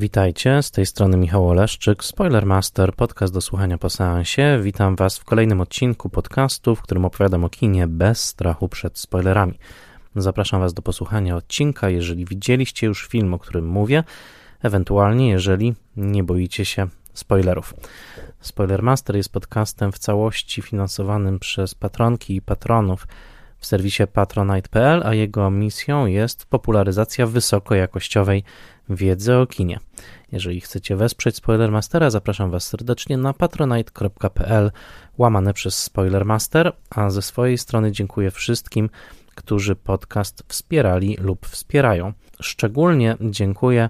Witajcie, z tej strony Michał Oleszczyk, Spoilermaster, podcast do słuchania po seansie. Witam Was w kolejnym odcinku podcastu, w którym opowiadam o kinie bez strachu przed spoilerami. Zapraszam Was do posłuchania odcinka, jeżeli widzieliście już film, o którym mówię, ewentualnie jeżeli nie boicie się spoilerów. Spoilermaster jest podcastem w całości finansowanym przez patronki i patronów w serwisie patronite.pl, a jego misją jest popularyzacja wysokojakościowej wiedzy o kinie. Jeżeli chcecie wesprzeć Spoilermastera, zapraszam Was serdecznie na patronite.pl łamane przez Spoilermaster, a ze swojej strony dziękuję wszystkim, którzy podcast wspierali lub wspierają. Szczególnie dziękuję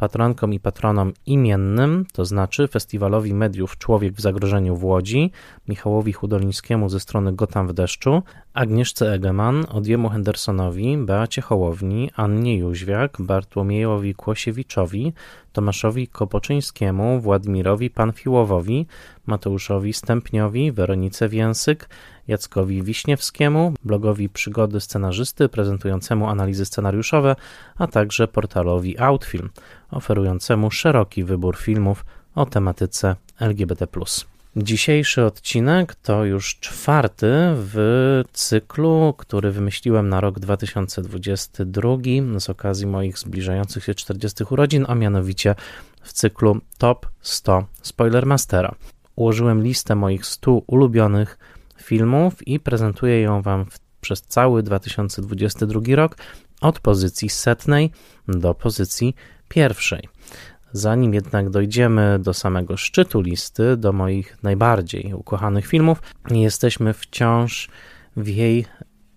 patronkom i patronom imiennym, to znaczy Festiwalowi Mediów Człowiek w Zagrożeniu w Łodzi, Michałowi Hudolińskiemu ze strony Gotam w deszczu, Agnieszce Egeman, Odiemu Hendersonowi, Beacie Hołowni, Annie Jóźwiak, Bartłomiejowi Kłosiewiczowi, Tomaszowi Kopoczyńskiemu, Władimirowi Panfiłowowi, Mateuszowi Stępniowi, Weronice Więsyk, Jackowi Wiśniewskiemu, blogowi Przygody Scenarzysty prezentującemu analizy scenariuszowe, a także portalowi Outfilm, oferującemu szeroki wybór filmów o tematyce LGBT. Dzisiejszy odcinek to już czwarty w cyklu, który wymyśliłem na rok 2022 z okazji moich zbliżających się 40 urodzin, a mianowicie w cyklu Top 100 Spoilermastera. Ułożyłem listę moich 100 ulubionych filmów i prezentuję ją Wam przez cały 2022 rok od pozycji setnej do pozycji pierwszej. Zanim jednak dojdziemy do samego szczytu listy, do moich najbardziej ukochanych filmów, jesteśmy wciąż w jej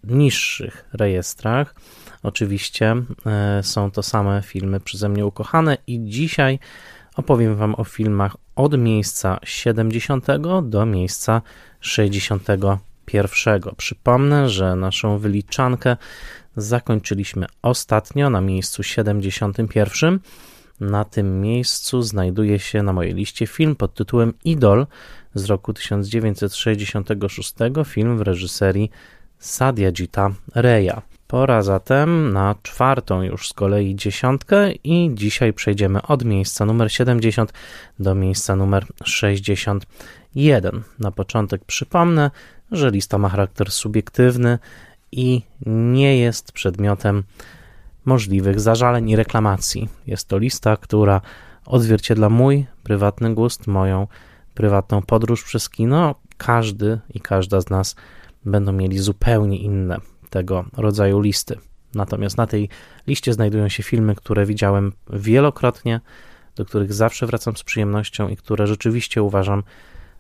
niższych rejestrach. Oczywiście e, są to same filmy przeze mnie ukochane, i dzisiaj opowiem Wam o filmach od miejsca 70 do miejsca 61. Przypomnę, że naszą wyliczankę zakończyliśmy ostatnio na miejscu 71. Na tym miejscu znajduje się na mojej liście film pod tytułem Idol z roku 1966, film w reżyserii Sadyajita Reya. Pora zatem na czwartą już z kolei dziesiątkę i dzisiaj przejdziemy od miejsca numer 70 do miejsca numer 61. Na początek przypomnę, że lista ma charakter subiektywny i nie jest przedmiotem możliwych zażaleń i reklamacji. Jest to lista, która odzwierciedla mój prywatny gust, moją prywatną podróż przez kino. Każdy i każda z nas będą mieli zupełnie inne tego rodzaju listy. Natomiast na tej liście znajdują się filmy, które widziałem wielokrotnie, do których zawsze wracam z przyjemnością i które rzeczywiście uważam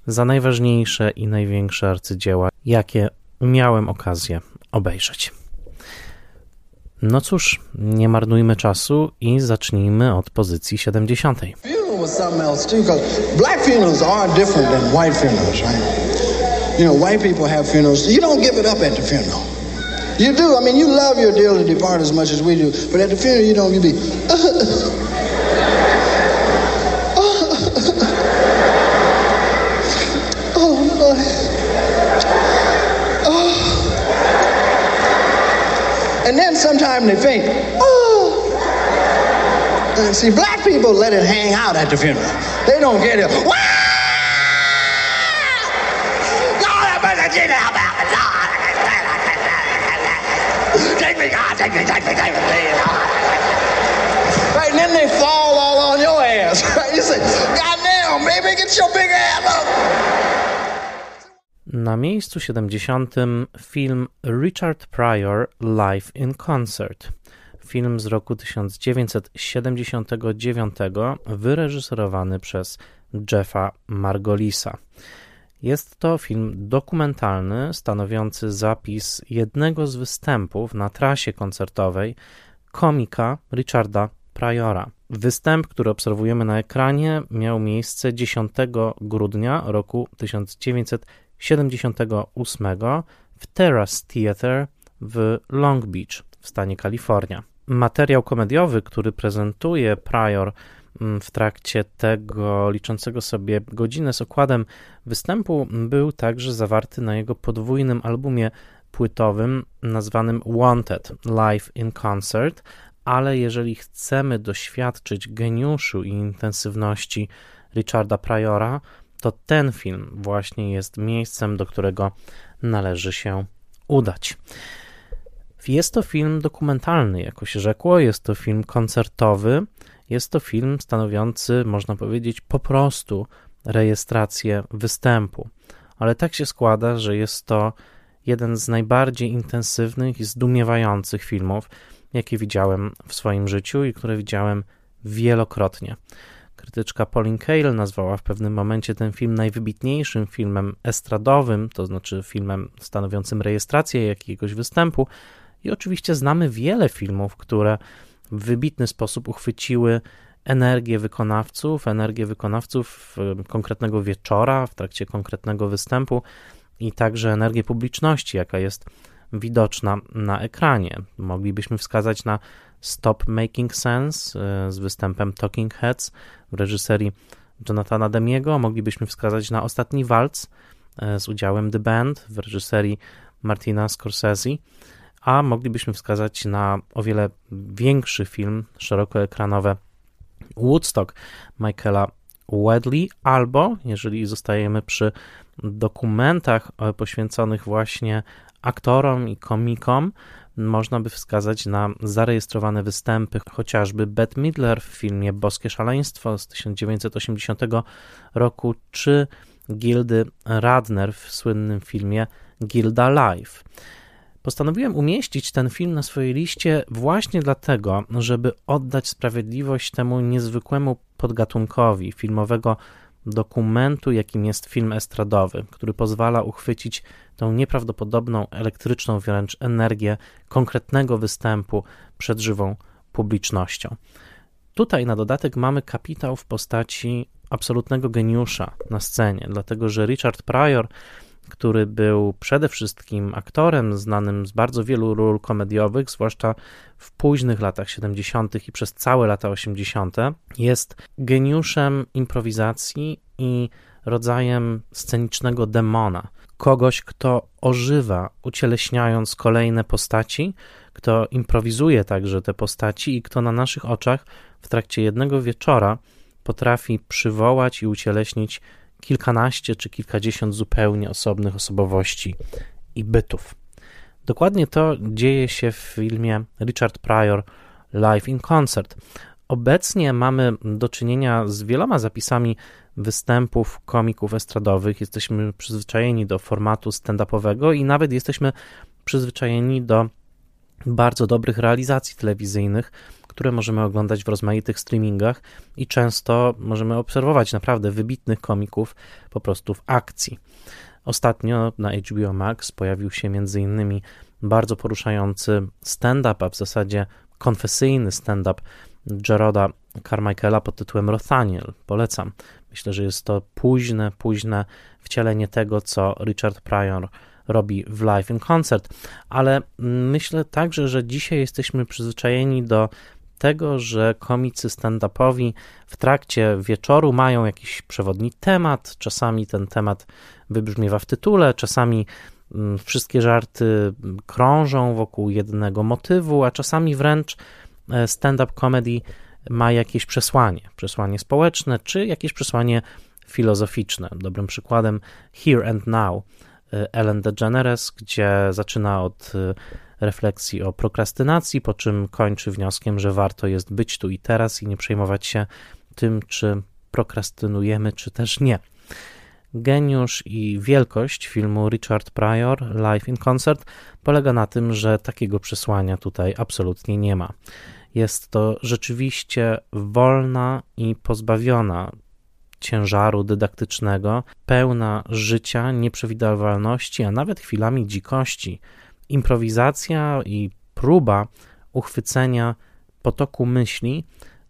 za najważniejsze i największe arcydzieła, jakie miałem okazję obejrzeć. No cóż, nie marnujmy czasu i zacznijmy od pozycji 70. Funeral was something else too, because black funerals are different than white funerals, right? You know, white people have funerals. You don't give it up at the funeral. You do. I mean, you love your dearly departed as much as we do, but at the funeral, you don't. You be. and then sometimes they think, oh. And see, black people let it hang out at the funeral. They don't get it. Wah! Take me, God, take me, take me, take me, Right, and then they fall all on your ass. Right? You say, God damn, baby, get your big ass up. Na miejscu 70 film Richard Pryor Live in Concert. Film z roku 1979, wyreżyserowany przez Jeffa Margolisa. Jest to film dokumentalny stanowiący zapis jednego z występów na trasie koncertowej komika Richarda Pryora. Występ, który obserwujemy na ekranie, miał miejsce 10 grudnia roku 1979 78 w Terrace Theatre w Long Beach w stanie Kalifornia. Materiał komediowy, który prezentuje Prior mm, w trakcie tego liczącego sobie godzinę z okładem występu, był także zawarty na jego podwójnym albumie płytowym nazwanym Wanted Live in Concert, ale jeżeli chcemy doświadczyć geniuszu i intensywności Richarda Priora, to ten film właśnie jest miejscem, do którego należy się udać. Jest to film dokumentalny, jako się rzekło, jest to film koncertowy, jest to film stanowiący, można powiedzieć, po prostu rejestrację występu. Ale tak się składa, że jest to jeden z najbardziej intensywnych i zdumiewających filmów, jakie widziałem w swoim życiu i które widziałem wielokrotnie. Krytyczka Pauline Kael nazwała w pewnym momencie ten film najwybitniejszym filmem estradowym, to znaczy filmem stanowiącym rejestrację jakiegoś występu. I oczywiście znamy wiele filmów, które w wybitny sposób uchwyciły energię wykonawców, energię wykonawców konkretnego wieczora, w trakcie konkretnego występu i także energię publiczności, jaka jest widoczna na ekranie. Moglibyśmy wskazać na Stop Making Sense e, z występem Talking Heads reżyserii Jonathana Demiego. Moglibyśmy wskazać na Ostatni Walc e, z udziałem The Band w reżyserii Martina Scorsese, a moglibyśmy wskazać na o wiele większy film szerokoekranowy Woodstock Michaela Wedley, albo jeżeli zostajemy przy dokumentach e, poświęconych właśnie aktorom i komikom, można by wskazać na zarejestrowane występy chociażby Bette Midler w filmie Boskie Szaleństwo z 1980 roku, czy Gildy Radner w słynnym filmie Gilda Live. Postanowiłem umieścić ten film na swojej liście właśnie dlatego, żeby oddać sprawiedliwość temu niezwykłemu podgatunkowi filmowego dokumentu, jakim jest film estradowy, który pozwala uchwycić tą nieprawdopodobną, elektryczną wręcz energię konkretnego występu przed żywą publicznością. Tutaj na dodatek mamy kapitał w postaci absolutnego geniusza na scenie, dlatego że Richard Pryor który był przede wszystkim aktorem znanym z bardzo wielu ról komediowych, zwłaszcza w późnych latach 70. i przez całe lata 80., jest geniuszem improwizacji i rodzajem scenicznego demona. Kogoś, kto ożywa, ucieleśniając kolejne postaci, kto improwizuje także te postaci i kto na naszych oczach w trakcie jednego wieczora potrafi przywołać i ucieleśnić kilkanaście czy kilkadziesiąt zupełnie osobnych osobowości i bytów. Dokładnie to dzieje się w filmie Richard Pryor Live in Concert. Obecnie mamy do czynienia z wieloma zapisami występów komików estradowych. Jesteśmy przyzwyczajeni do formatu stand-upowego i nawet jesteśmy przyzwyczajeni do bardzo dobrych realizacji telewizyjnych, które możemy oglądać w rozmaitych streamingach i często możemy obserwować naprawdę wybitnych komików po prostu w akcji. Ostatnio na HBO Max pojawił się m.in. bardzo poruszający stand-up, a w zasadzie konfesyjny stand-up Jeroda Carmichaela pod tytułem Rothaniel. Polecam. Myślę, że jest to późne, późne wcielenie tego, co Richard Pryor robi w live in concert, ale myślę także, że dzisiaj jesteśmy przyzwyczajeni do tego, że komicy stand-upowi w trakcie wieczoru mają jakiś przewodni temat, czasami ten temat wybrzmiewa w tytule, czasami mm, wszystkie żarty krążą wokół jednego motywu, a czasami wręcz e, stand-up comedy ma jakieś przesłanie, przesłanie społeczne, czy jakieś przesłanie filozoficzne. Dobrym przykładem Here and Now e, Ellen DeGeneres, gdzie zaczyna od e, refleksji o prokrastynacji, po czym kończy wnioskiem, że warto jest być tu i teraz i nie przejmować się tym, czy prokrastynujemy, czy też nie. Geniusz i wielkość filmu Richard Pryor Live in Concert polega na tym, że takiego przesłania tutaj absolutnie nie ma. Jest to rzeczywiście wolna i pozbawiona ciężaru dydaktycznego, pełna życia, nieprzewidywalności, a nawet chwilami dzikości improwizacja i próba uchwycenia potoku myśli,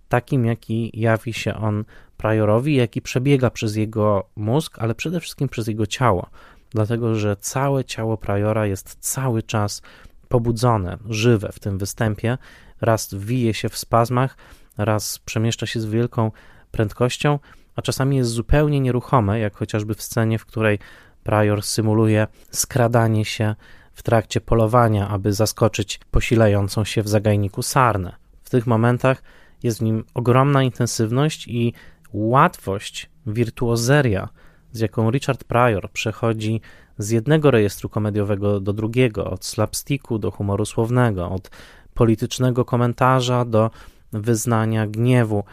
takim jaki jawi się on Priorowi, jaki przebiega przez jego mózg, ale przede wszystkim przez jego ciało, dlatego że całe ciało Priora jest cały czas pobudzone, żywe w tym występie, raz wije się w spazmach, raz przemieszcza się z wielką prędkością, a czasami jest zupełnie nieruchome, jak chociażby w scenie, w której Prior symuluje skradanie się w trakcie polowania, aby zaskoczyć posilającą się w zagajniku sarnę. W tych momentach jest w nim ogromna intensywność i łatwość, wirtuozeria, z jaką Richard Pryor przechodzi z jednego rejestru komediowego do drugiego, od slapsticku do humoru słownego, od politycznego komentarza do wyznania gniewu e,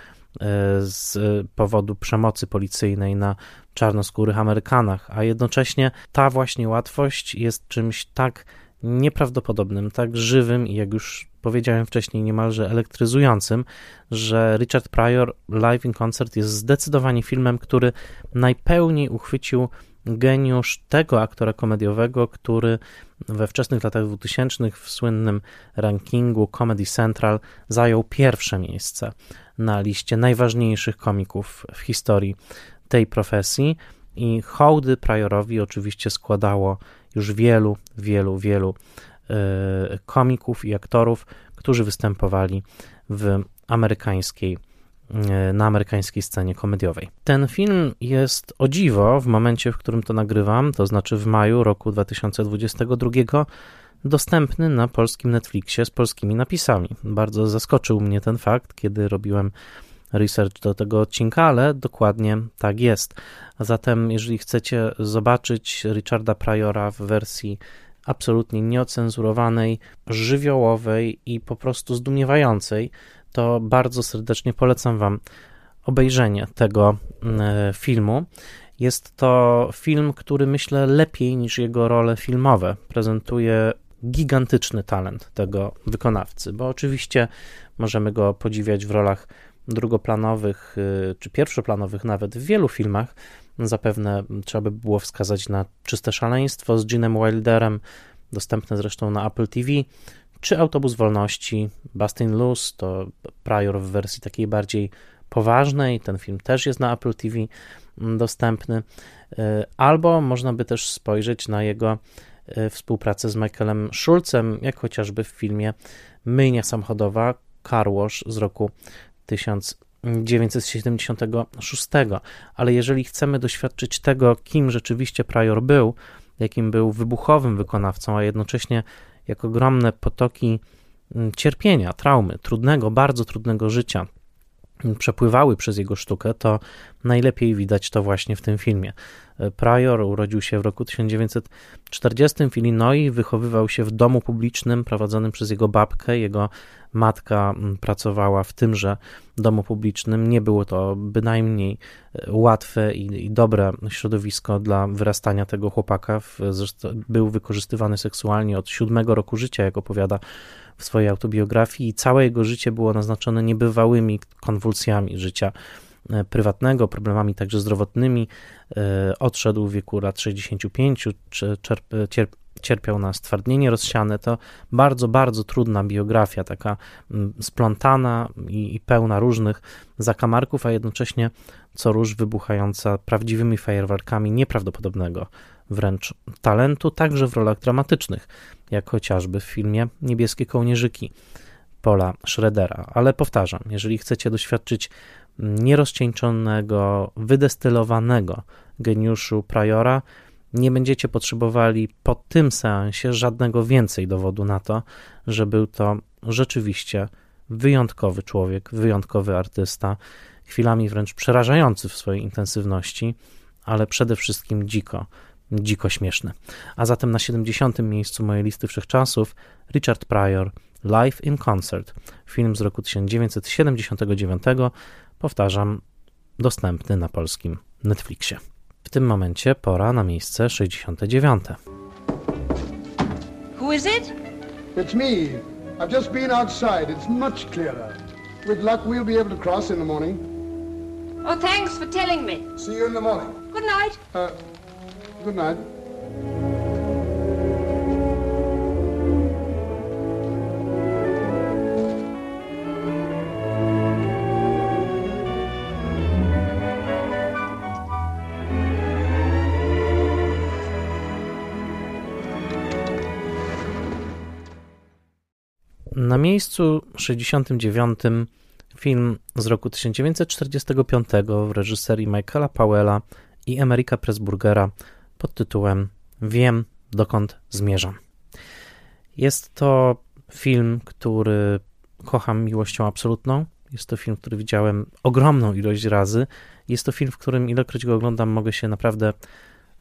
z powodu przemocy policyjnej na czarnoskórych Amerykanach, a jednocześnie ta właśnie łatwość jest czymś tak nieprawdopodobnym, tak żywym i jak już powiedziałem wcześniej, niemalże elektryzującym, że Richard Pryor Live in Concert jest zdecydowanie filmem, który najpełniej uchwycił geniusz tego aktora komediowego, który we wczesnych latach 2000 w słynnym rankingu Comedy Central zajął pierwsze miejsce na liście najważniejszych komików w historii tej profesji i hołdy Pryorowi oczywiście składało już wielu, wielu, wielu e, komików i aktorów, którzy występowali w amerykańskiej e, na amerykańskiej scenie komediowej. Ten film jest o dziwo w momencie, w którym to nagrywam, to znaczy w maju roku 2022, dostępny na polskim Netflixie z polskimi napisami. Bardzo zaskoczył mnie ten fakt, kiedy robiłem research do tego odcinka, ale dokładnie tak jest. A zatem, jeżeli chcecie zobaczyć Richarda Pryora w wersji absolutnie nieocenzurowanej, żywiołowej i po prostu zdumiewającej, to bardzo serdecznie polecam Wam obejrzenie tego mm, filmu. Jest to film, który myślę lepiej niż jego role filmowe prezentuje gigantyczny talent tego wykonawcy, bo oczywiście możemy go podziwiać w rolach drugoplanowych y, czy pierwszoplanowych nawet w wielu filmach. Zapewne trzeba by było wskazać na Czyste Szaleństwo z Ginem Wilderem, dostępne zresztą na Apple TV, czy Autobus Wolności, Bustin Loose, to Prior w wersji takiej bardziej poważnej, ten film też jest na Apple TV mm, dostępny, y, albo można by też spojrzeć na jego y, współpracę z Michaelem Schulzem, jak chociażby w filmie Myjnia samochodowa Car Wash z roku 1976. Ale jeżeli chcemy doświadczyć tego, kim rzeczywiście Prior był, jakim był wybuchowym wykonawcą, a jednocześnie jak ogromne potoki mm, cierpienia, traumy, trudnego, bardzo trudnego życia przepływały przez jego sztukę, to najlepiej widać to właśnie w tym filmie. Prior urodził się w roku 1940 w Illinois, wychowywał się w domu publicznym prowadzonym przez jego babkę. Jego matka mm, pracowała w tymże domu publicznym. Nie było to bynajmniej e, łatwe i, i dobre środowisko dla wyrastania tego chłopaka. Był wykorzystywany seksualnie od siódmego roku życia, jak opowiada w swojej autobiografii, i całe jego życie było naznaczone niebywałymi konwulsjami życia E, prywatnego, problemami także zdrowotnymi. E, odszedł w wieku lat 65, cierpiał na stwardnienie rozsiane. To bardzo, bardzo trudna biografia, taka mm, splątana i, i pełna różnych zakamarków, a jednocześnie co róż wybuchająca prawdziwymi fajerwerkami nieprawdopodobnego wręcz talentu, także w rolach dramatycznych, jak chociażby w filmie Niebieskie kołnierzyki Paula Schroedera. Ale powtarzam, jeżeli chcecie doświadczyć nierozcieńczonego, wydestylowanego geniuszu Priora, nie będziecie potrzebowali po tym seansie żadnego więcej dowodu na to, że był to rzeczywiście wyjątkowy człowiek, wyjątkowy artysta, chwilami wręcz przerażający w swojej intensywności, ale przede wszystkim dziko, dziko śmieszny. A zatem na 70. miejscu mojej listy wszechczasów Richard Pryor Live in Concert, film z roku 1979, powtarzam, dostępny na polskim Netflixie. W tym momencie pora na miejsce 69. Who is it? It's me. I've just been outside. It's much clearer. With luck, we'll be able to cross in the morning. Oh, thanks for telling me. See you in the morning. Good night. Uh, good night. Na miejscu 69 film z roku 1945 w reżyserii Michaela Powella i Emeryka Pressburgera pod tytułem Wiem, dokąd zmierzam. Jest to film, który kocham miłością absolutną. Jest to film, który widziałem ogromną ilość razy. Jest to film, w którym ilekroć go oglądam, mogę się naprawdę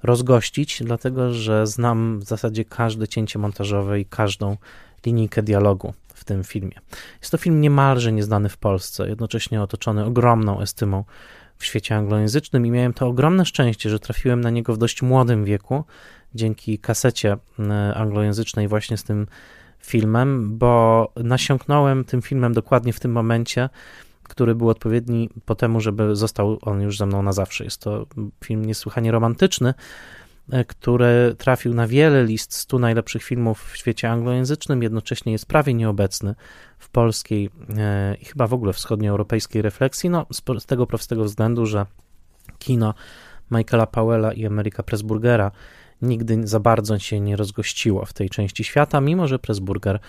rozgościć, dlatego że znam w zasadzie każde cięcie montażowe i każdą linijkę dialogu w tym filmie. Jest to film niemalże nieznany w Polsce, jednocześnie otoczony ogromną estymą w świecie anglojęzycznym i miałem to ogromne szczęście, że trafiłem na niego w dość młodym wieku dzięki kasecie e, anglojęzycznej właśnie z tym filmem, bo nasiąknąłem tym filmem dokładnie w tym momencie, który był odpowiedni po temu, żeby został on już ze mną na zawsze. Jest to film niesłychanie romantyczny, który trafił na wiele list 100 najlepszych filmów w świecie anglojęzycznym, jednocześnie jest prawie nieobecny w polskiej e, i chyba w ogóle wschodnioeuropejskiej refleksji, no z, tego prostego względu, że kino Michaela Powella i Ameryka Pressburgera nigdy za bardzo się nie rozgościło w tej części świata, mimo że Pressburger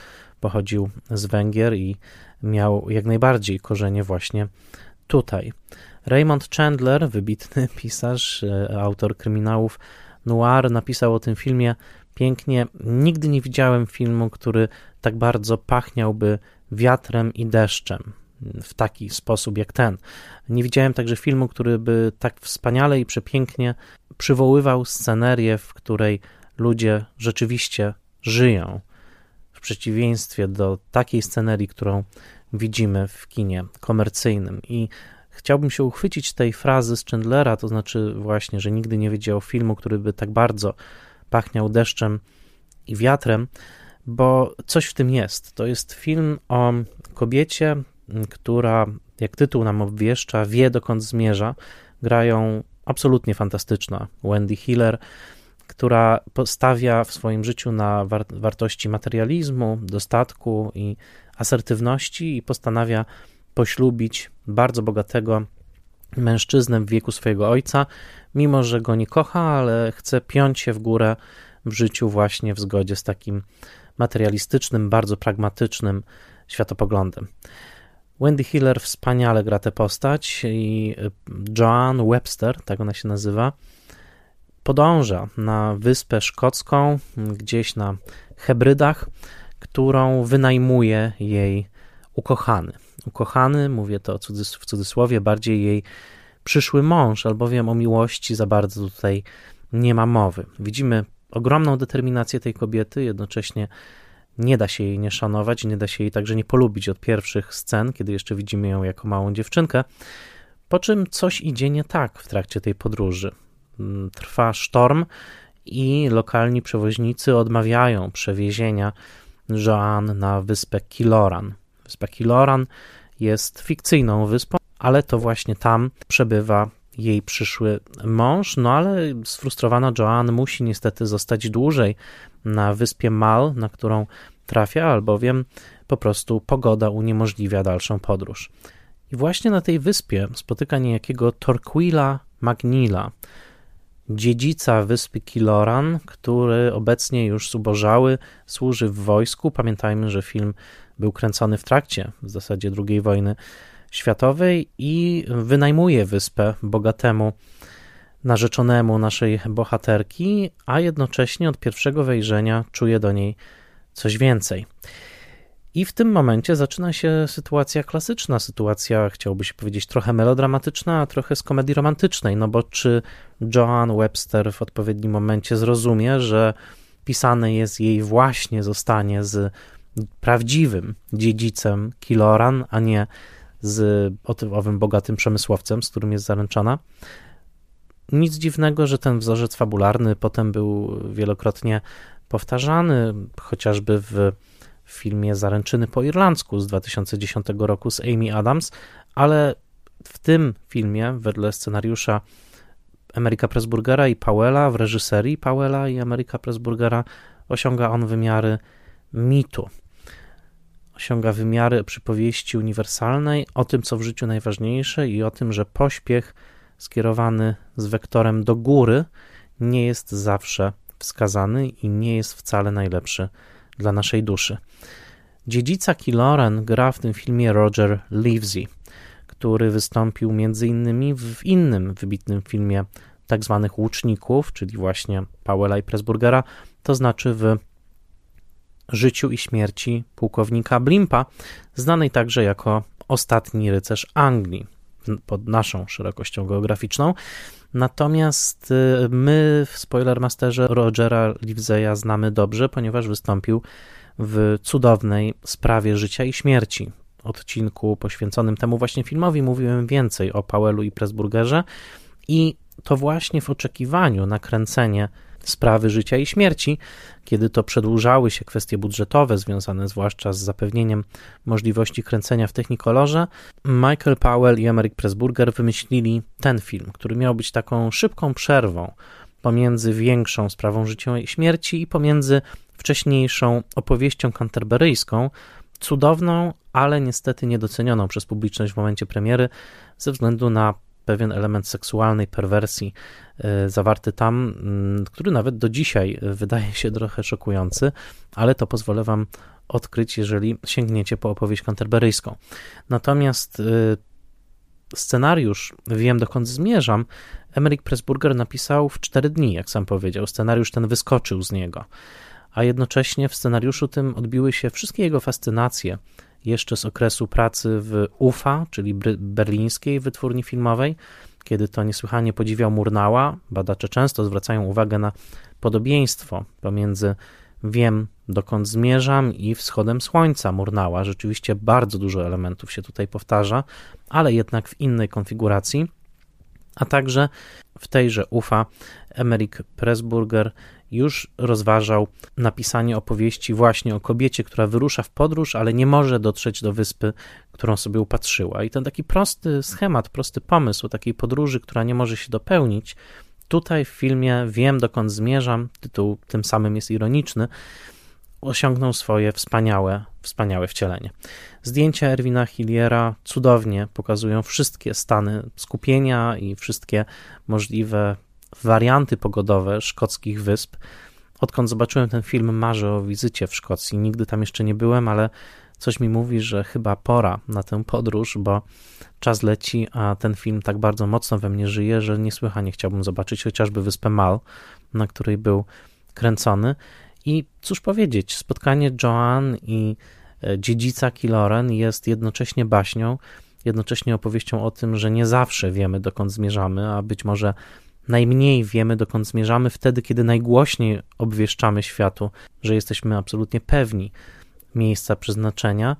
pochodził z Węgier i miał jak najbardziej korzenie właśnie tutaj. Raymond Chandler, wybitny pisarz, e, autor kryminałów noir, napisał o tym filmie pięknie. Nigdy nie widziałem filmu, który tak bardzo pachniałby wiatrem i deszczem w taki sposób jak ten. Nie widziałem także filmu, który by tak wspaniale i przepięknie przywoływał scenerię, w której ludzie rzeczywiście żyją, w przeciwieństwie do takiej scenerii, którą widzimy w kinie komercyjnym. I chciałbym się uchwycić tej frazy z Chandlera, to znaczy właśnie, że nigdy nie widział filmu, który by tak bardzo pachniał deszczem i wiatrem, bo coś w tym jest. To jest film o kobiecie, która, jak tytuł nam obwieszcza, wie dokąd zmierza. Grają absolutnie fantastyczna Wendy Hiller, która postawia w swoim życiu na war wartości materializmu, dostatku i asertywności i postanawia poślubić bardzo bogatego mężczyznę w wieku swojego ojca, mimo że go nie kocha, ale chce piąć się w górę w życiu właśnie w zgodzie z takim materialistycznym, bardzo pragmatycznym światopoglądem. Wendy Hiller wspaniale gra tę postać i Joan Webster, tak ona się nazywa, podąża na wyspę szkocką, gdzieś na Hebrydach, którą wynajmuje jej ukochany. Ukochany, mówię to w cudzysłowie, bardziej jej przyszły mąż, albowiem o miłości za bardzo tutaj nie ma mowy. Widzimy ogromną determinację tej kobiety, jednocześnie nie da się jej nie szanować, nie da się jej także nie polubić od pierwszych scen, kiedy jeszcze widzimy ją jako małą dziewczynkę. Po czym coś idzie nie tak w trakcie tej podróży. Mm, trwa sztorm i lokalni przewoźnicy odmawiają przewiezienia Joan na wyspę Kiloran. Wyspa Kiloran jest fikcyjną wyspą, ale to właśnie tam przebywa jej przyszły mąż, no ale sfrustrowana Joan musi niestety zostać dłużej na wyspie Mal, na którą trafia, albowiem po prostu pogoda uniemożliwia dalszą podróż. I właśnie na tej wyspie spotyka niejakiego Torquila Magnila, dziedzica wyspy Kiloran, który obecnie już zubożały, służy w wojsku. Pamiętajmy, że film był kręcony w trakcie w zasadzie II wojny światowej i wynajmuje wyspę bogatemu narzeczonemu naszej bohaterki, a jednocześnie od pierwszego wejrzenia czuje do niej coś więcej. I w tym momencie zaczyna się sytuacja klasyczna, sytuacja, chciałby się powiedzieć, trochę melodramatyczna, a trochę z komedii romantycznej. No bo czy Joan Webster w odpowiednim momencie zrozumie, że pisane jest jej właśnie zostanie z prawdziwym dziedzicem Kiloran, a nie z owym bogatym przemysłowcem, z którym jest zaręczona? Nic dziwnego, że ten wzorzec fabularny potem był wielokrotnie powtarzany, chociażby w filmie Zaręczyny po irlandzku z 2010 roku z Amy Adams, ale w tym filmie, wedle scenariusza Ameryka Pressburgera i Powella, w reżyserii Powella i Ameryka Pressburgera, osiąga on wymiary mitu. Osiąga wymiary przypowieści uniwersalnej o tym, co w życiu najważniejsze i o tym, że pośpiech skierowany z wektorem do góry nie jest zawsze wskazany i nie jest wcale najlepszy dla naszej duszy. Dziedzica Killoran gra w tym filmie Roger Livesey, który wystąpił innymi w innym wybitnym filmie tak zwanych łuczników, czyli właśnie Powella i Pressburgera, to znaczy w życiu i śmierci pułkownika Blimpa, znanej także jako ostatni rycerz Anglii pod naszą szerokością geograficzną. Natomiast y, my w Spoilermasterze Rogera Livesey'a znamy dobrze, ponieważ wystąpił w cudownej sprawie życia i śmierci. Odcinku poświęconym temu właśnie filmowi mówiłem więcej o Powellu i Pressburgerze i to właśnie w oczekiwaniu na kręcenie sprawy życia i śmierci, kiedy to przedłużały się kwestie budżetowe związane zwłaszcza z zapewnieniem możliwości kręcenia w Technicolorze, Michael Powell i Emerick Pressburger wymyślili ten film, który miał być taką szybką przerwą pomiędzy większą sprawą życia i śmierci i pomiędzy wcześniejszą opowieścią kanterberyjską, cudowną, ale niestety niedocenioną przez publiczność w momencie premiery ze względu na pewien element seksualnej perwersji e, zawarty tam, mm, który nawet do dzisiaj wydaje się trochę szokujący, ale to pozwolę Wam odkryć, jeżeli sięgniecie po opowieść kanterberyjską. Natomiast e, scenariusz Wiem dokąd zmierzam, Emerick Pressburger napisał w 4 dni, jak sam powiedział. Scenariusz ten wyskoczył z niego, a jednocześnie w scenariuszu tym odbiły się wszystkie jego fascynacje jeszcze z okresu pracy w UFA, czyli berlińskiej wytwórni filmowej, kiedy to niesłychanie podziwiał Murnała. Badacze często zwracają uwagę na podobieństwo pomiędzy Wiem, dokąd zmierzam i wschodem słońca Murnała. Rzeczywiście bardzo dużo elementów się tutaj powtarza, ale jednak w innej konfiguracji. A także w tejże UFA Emerick Pressburger już rozważał napisanie opowieści właśnie o kobiecie, która wyrusza w podróż, ale nie może dotrzeć do wyspy, którą sobie upatrzyła. I ten taki prosty schemat, prosty pomysł takiej podróży, która nie może się dopełnić, tutaj w filmie Wiem dokąd zmierzam, tytuł tym samym jest ironiczny, osiągnął swoje wspaniałe, wspaniałe wcielenie. Zdjęcia Erwina Hilliera cudownie pokazują wszystkie stany skupienia i wszystkie możliwe warianty pogodowe szkockich wysp. Odkąd zobaczyłem ten film, marzę o wizycie w Szkocji. Nigdy tam jeszcze nie byłem, ale coś mi mówi, że chyba pora na tę podróż, bo czas leci, a ten film tak bardzo mocno we mnie żyje, że niesłychanie chciałbym zobaczyć chociażby wyspę Mal, na której był kręcony. I cóż powiedzieć, spotkanie Joan i e, dziedzica Kiloren jest jednocześnie baśnią, jednocześnie opowieścią o tym, że nie zawsze wiemy, dokąd zmierzamy, a być może najmniej wiemy, dokąd zmierzamy wtedy, kiedy najgłośniej obwieszczamy światu, że jesteśmy absolutnie pewni miejsca przeznaczenia.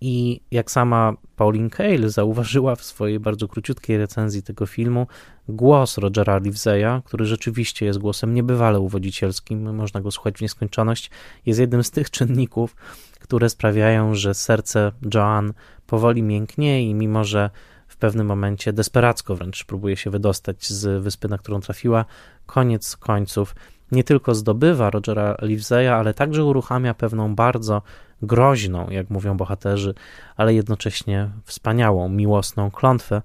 I jak sama Pauline Kael zauważyła w swojej bardzo króciutkiej recenzji tego filmu, głos Rogera Livesey'a, który rzeczywiście jest głosem niebywale uwodzicielskim, można go słuchać w nieskończoność, jest jednym z tych czynników, które sprawiają, że serce Joan powoli mięknie i mimo, że w pewnym momencie desperacko wręcz próbuje się wydostać z wyspy, na którą trafiła. Koniec końców nie tylko zdobywa Rogera Livesey'a, ale także uruchamia pewną bardzo groźną, jak mówią bohaterzy, ale jednocześnie wspaniałą, miłosną klątwę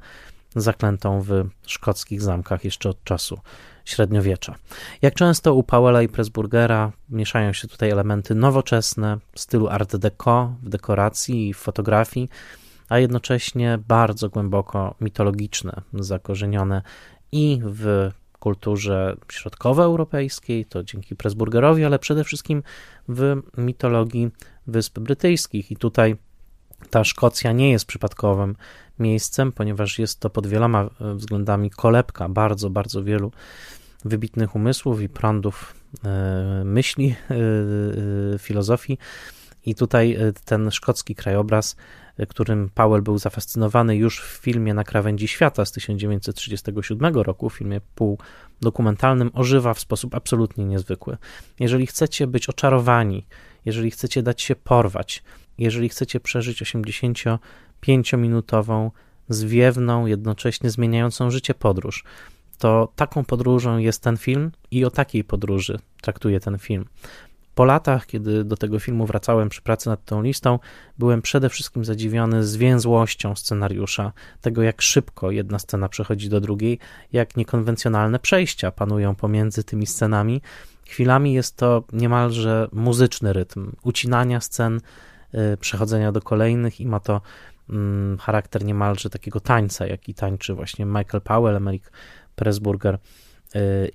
zaklętą w szkockich zamkach jeszcze od czasu średniowiecza. Jak często u Powella i Pressburgera mieszają się tutaj elementy nowoczesne, stylu art deco w dekoracji i w fotografii, a jednocześnie bardzo głęboko mitologiczne, zakorzenione i w kulturze środkowoeuropejskiej, to dzięki Pressburgerowi, ale przede wszystkim w mitologii Wysp Brytyjskich. I tutaj ta Szkocja nie jest przypadkowym miejscem, ponieważ jest to pod wieloma względami kolebka bardzo, bardzo wielu wybitnych umysłów i prądów e, myśli, e, e, filozofii. I tutaj ten szkocki krajobraz którym Powell był zafascynowany już w filmie Na krawędzi świata z 1937 roku, w filmie półdokumentalnym, ożywa w sposób absolutnie niezwykły. Jeżeli chcecie być oczarowani, jeżeli chcecie dać się porwać, jeżeli chcecie przeżyć 85-minutową, zwiewną, jednocześnie zmieniającą życie podróż, to taką podróżą jest ten film i o takiej podróży traktuje ten film. Po latach, kiedy do tego filmu wracałem przy pracy nad tą listą, byłem przede wszystkim zadziwiony zwięzłością scenariusza, tego jak szybko jedna scena przechodzi do drugiej, jak niekonwencjonalne przejścia panują pomiędzy tymi scenami. Chwilami jest to niemalże muzyczny rytm ucinania scen, y, przechodzenia do kolejnych i ma to mm, charakter niemalże takiego tańca, jaki tańczy właśnie Michael Powell, Emerick Pressburger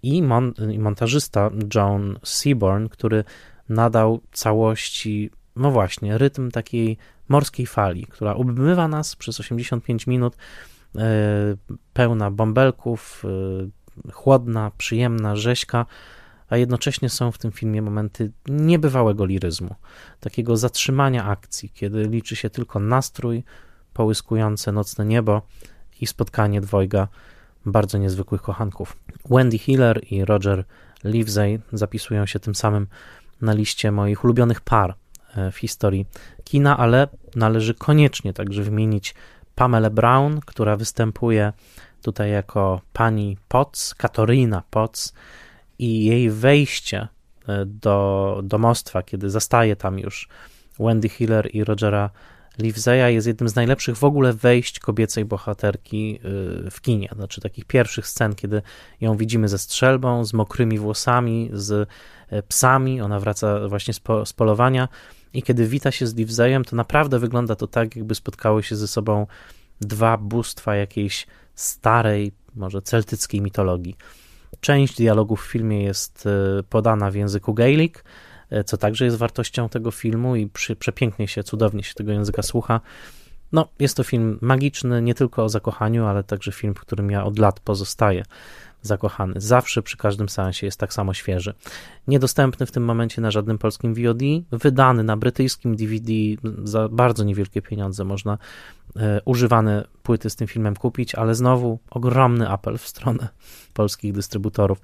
i, mon, i montażysta John Seaborn, który nadał całości, no właśnie, rytm takiej morskiej fali, która obmywa nas przez 85 minut, e, pełna bąbelków, e, chłodna, przyjemna, rzeźka, a jednocześnie są w tym filmie momenty niebywałego liryzmu, takiego zatrzymania akcji, kiedy liczy się tylko nastrój, połyskujące nocne niebo i spotkanie dwojga bardzo niezwykłych kochanków. Wendy Hiller i Roger Livesey zapisują się tym samym na liście moich ulubionych par e, w historii kina, ale należy koniecznie także wymienić Pamela Brown, która występuje tutaj jako pani Potts, Katorina Potts i jej wejście e, do domostwa, kiedy zastaje tam już Wendy Hiller i Rogera Livesey'a jest jednym z najlepszych w ogóle wejść kobiecej bohaterki y, w kinie. Znaczy takich pierwszych scen, kiedy ją widzimy ze strzelbą, z mokrymi włosami, z e, psami. Ona wraca właśnie z, po, z polowania i kiedy wita się z Livesey'em, to naprawdę wygląda to tak, jakby spotkały się ze sobą dwa bóstwa jakiejś starej, może celtyckiej mitologii. Część dialogów w filmie jest e, podana w języku gaelic, E, co także jest wartością tego filmu i przy, przepięknie się, cudownie się tego języka słucha. No, jest to film magiczny, nie tylko o zakochaniu, ale także film, w którym ja od lat pozostaję zakochany. Zawsze przy każdym seansie jest tak samo świeży. Niedostępny w tym momencie na żadnym polskim VOD, wydany na brytyjskim DVD za bardzo niewielkie pieniądze można e, używane płyty z tym filmem kupić, ale znowu ogromny apel w stronę polskich dystrybutorów.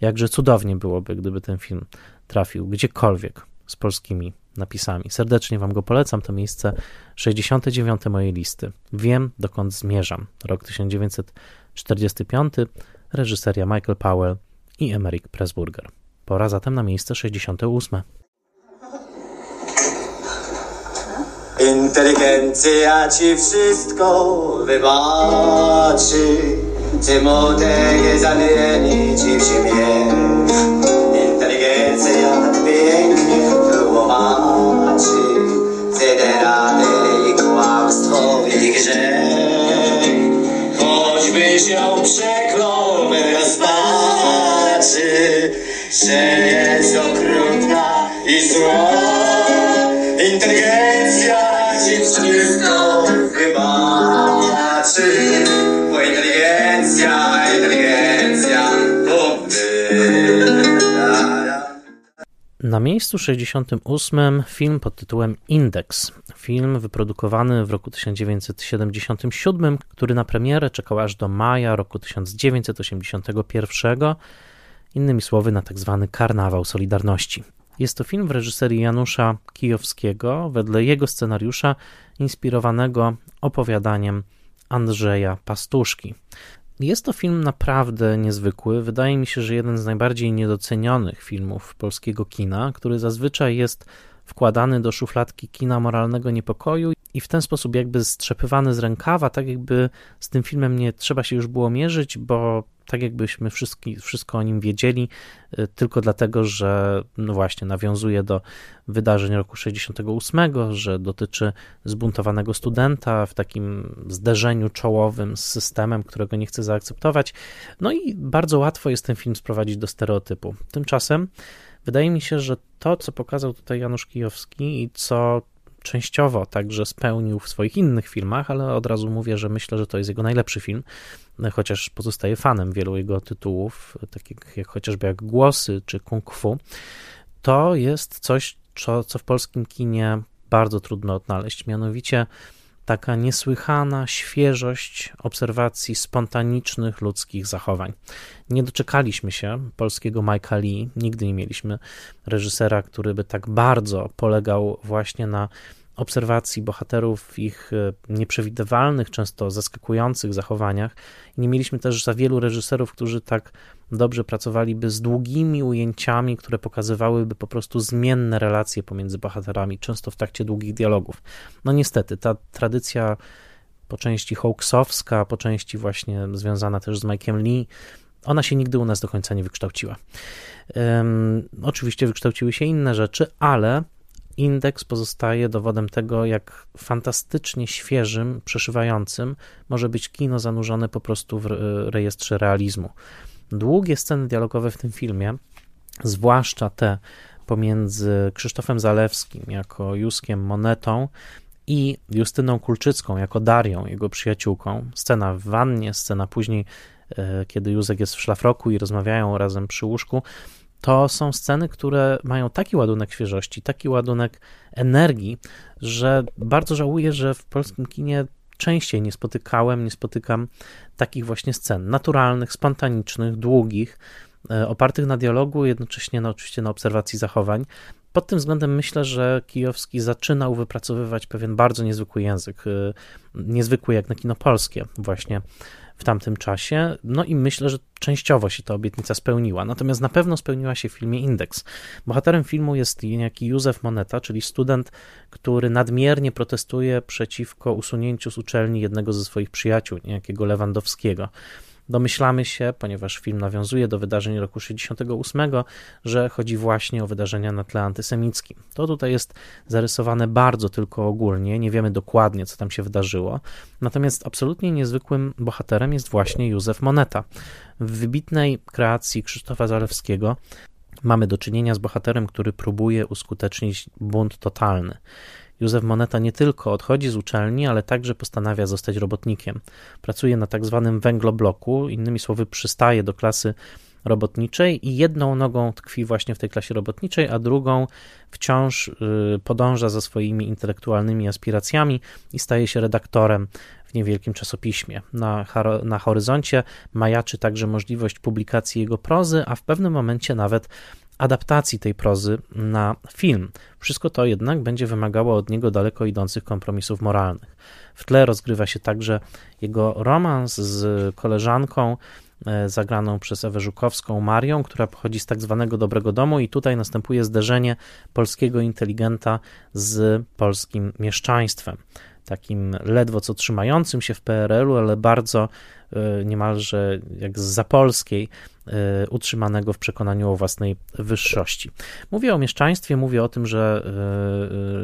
Jakże cudownie byłoby, gdyby ten film trafił gdziekolwiek z polskimi napisami. Serdecznie Wam go polecam. To miejsce 69 mojej listy. Wiem, dokąd zmierzam. Rok 1945, reżyseria Michael Powell i Emerick Pressburger. Pora zatem na miejsce 68. Inteligencja ci wszystko wybaczy, ty młode zamieni ci w ziemię. Inteligencja pięknie tłumaczy Cyderady i kłamstwo. I grzech. Choćbyś ją przeklął rozpaczy Że jest okrutna i zła Inteligencja ci wszystko wybaczy Bo inteligencja, inteligencja na miejscu 68 film pod tytułem Index. Film wyprodukowany w roku 1977, który na premierę czekał aż do maja roku 1981. Innymi słowy, na tzw. Tak Karnawał Solidarności. Jest to film w reżyserii Janusza Kijowskiego, wedle jego scenariusza inspirowanego opowiadaniem Andrzeja Pastuszki. Jest to film naprawdę niezwykły. Wydaje mi się, że jeden z najbardziej niedocenionych filmów polskiego kina, który zazwyczaj jest wkładany do szufladki kina moralnego niepokoju i w ten sposób jakby strzepywany z rękawa, tak jakby z tym filmem nie trzeba się już było mierzyć, bo tak jakbyśmy wszystko o nim wiedzieli, y, tylko dlatego, że no właśnie nawiązuje do wydarzeń roku 68, że dotyczy zbuntowanego studenta w takim zderzeniu czołowym z systemem, którego nie chce zaakceptować. No i bardzo łatwo jest ten film sprowadzić do stereotypu. Tymczasem wydaje mi się, że to, co pokazał tutaj Janusz Kijowski i co częściowo także spełnił w swoich innych filmach, ale od razu mówię, że myślę, że to jest jego najlepszy film, chociaż pozostaje fanem wielu jego tytułów, takich jak chociażby jak Głosy czy Kung Fu. To jest coś, co, co w polskim kinie bardzo trudno odnaleźć, mianowicie taka niesłychana świeżość obserwacji spontanicznych ludzkich zachowań. Nie doczekaliśmy się polskiego Mike'a Lee, nigdy nie mieliśmy reżysera, który by tak bardzo polegał właśnie na obserwacji bohaterów ich e, nieprzewidywalnych, często zaskakujących zachowaniach. Nie mieliśmy też za wielu reżyserów, którzy tak dobrze pracowaliby z długimi ujęciami, które pokazywałyby po prostu zmienne relacje pomiędzy bohaterami, często w trakcie długich dialogów. No niestety, ta tradycja po części Hawksowska, po części właśnie związana też z Mike'em Lee, ona się nigdy u nas do końca nie wykształciła. Um, oczywiście wykształciły się inne rzeczy, ale indeks pozostaje dowodem tego, jak fantastycznie świeżym, przeszywającym może być kino zanurzone po prostu w rejestrze realizmu. Długie sceny dialogowe w tym filmie, zwłaszcza te pomiędzy Krzysztofem Zalewskim jako Juskiem Monetą i Justyną Kulczycką jako Darią, jego przyjaciółką. Scena w wannie, scena później, e, kiedy Józek jest w szlafroku i rozmawiają razem przy łóżku. To są sceny, które mają taki ładunek świeżości, taki ładunek energii, że bardzo żałuję, że w polskim kinie częściej nie spotykałem, nie spotykam takich właśnie scen naturalnych, spontanicznych, długich, e, opartych na dialogu, jednocześnie no, oczywiście na obserwacji zachowań. Pod tym względem myślę, że Kijowski zaczynał wypracowywać pewien bardzo niezwykły język, e, niezwykły jak na kino polskie właśnie w tamtym czasie. No i myślę, że częściowo się ta obietnica spełniła. Natomiast na pewno spełniła się w filmie Indeks. Bohaterem filmu jest niejaki Józef Moneta, czyli student, który nadmiernie protestuje przeciwko usunięciu z uczelni jednego ze swoich przyjaciół, niejakiego Lewandowskiego. Domyślamy się, ponieważ film nawiązuje do wydarzeń roku 68, że chodzi właśnie o wydarzenia na tle antysemickim. To tutaj jest zarysowane bardzo tylko ogólnie, nie wiemy dokładnie, co tam się wydarzyło. Natomiast absolutnie niezwykłym bohaterem jest właśnie Józef Moneta. W wybitnej kreacji Krzysztofa Zalewskiego mamy do czynienia z bohaterem, który próbuje uskutecznić bunt totalny. Józef Moneta nie tylko odchodzi z uczelni, ale także postanawia zostać robotnikiem. Pracuje na tak zwanym węglobloku, innymi słowy przystaje do klasy robotniczej i jedną nogą tkwi właśnie w tej klasie robotniczej, a drugą wciąż y, podąża za swoimi intelektualnymi aspiracjami i staje się redaktorem w niewielkim czasopiśmie. Na, na horyzoncie majaczy także możliwość publikacji jego prozy, a w pewnym momencie nawet adaptacji tej prozy na film. Wszystko to jednak będzie wymagało od niego daleko idących kompromisów moralnych. W tle rozgrywa się także jego romans z koleżanką e, zagraną przez Ewę Żukowską Marią, która pochodzi z tak zwanego dobrego domu i tutaj następuje zderzenie polskiego inteligenta z polskim mieszczaństwem takim ledwo co trzymającym się w PRL-u, ale bardzo e, niemalże jak z zapolskiej, e, utrzymanego w przekonaniu o własnej wyższości. Mówię o mieszczaństwie, mówię o tym, że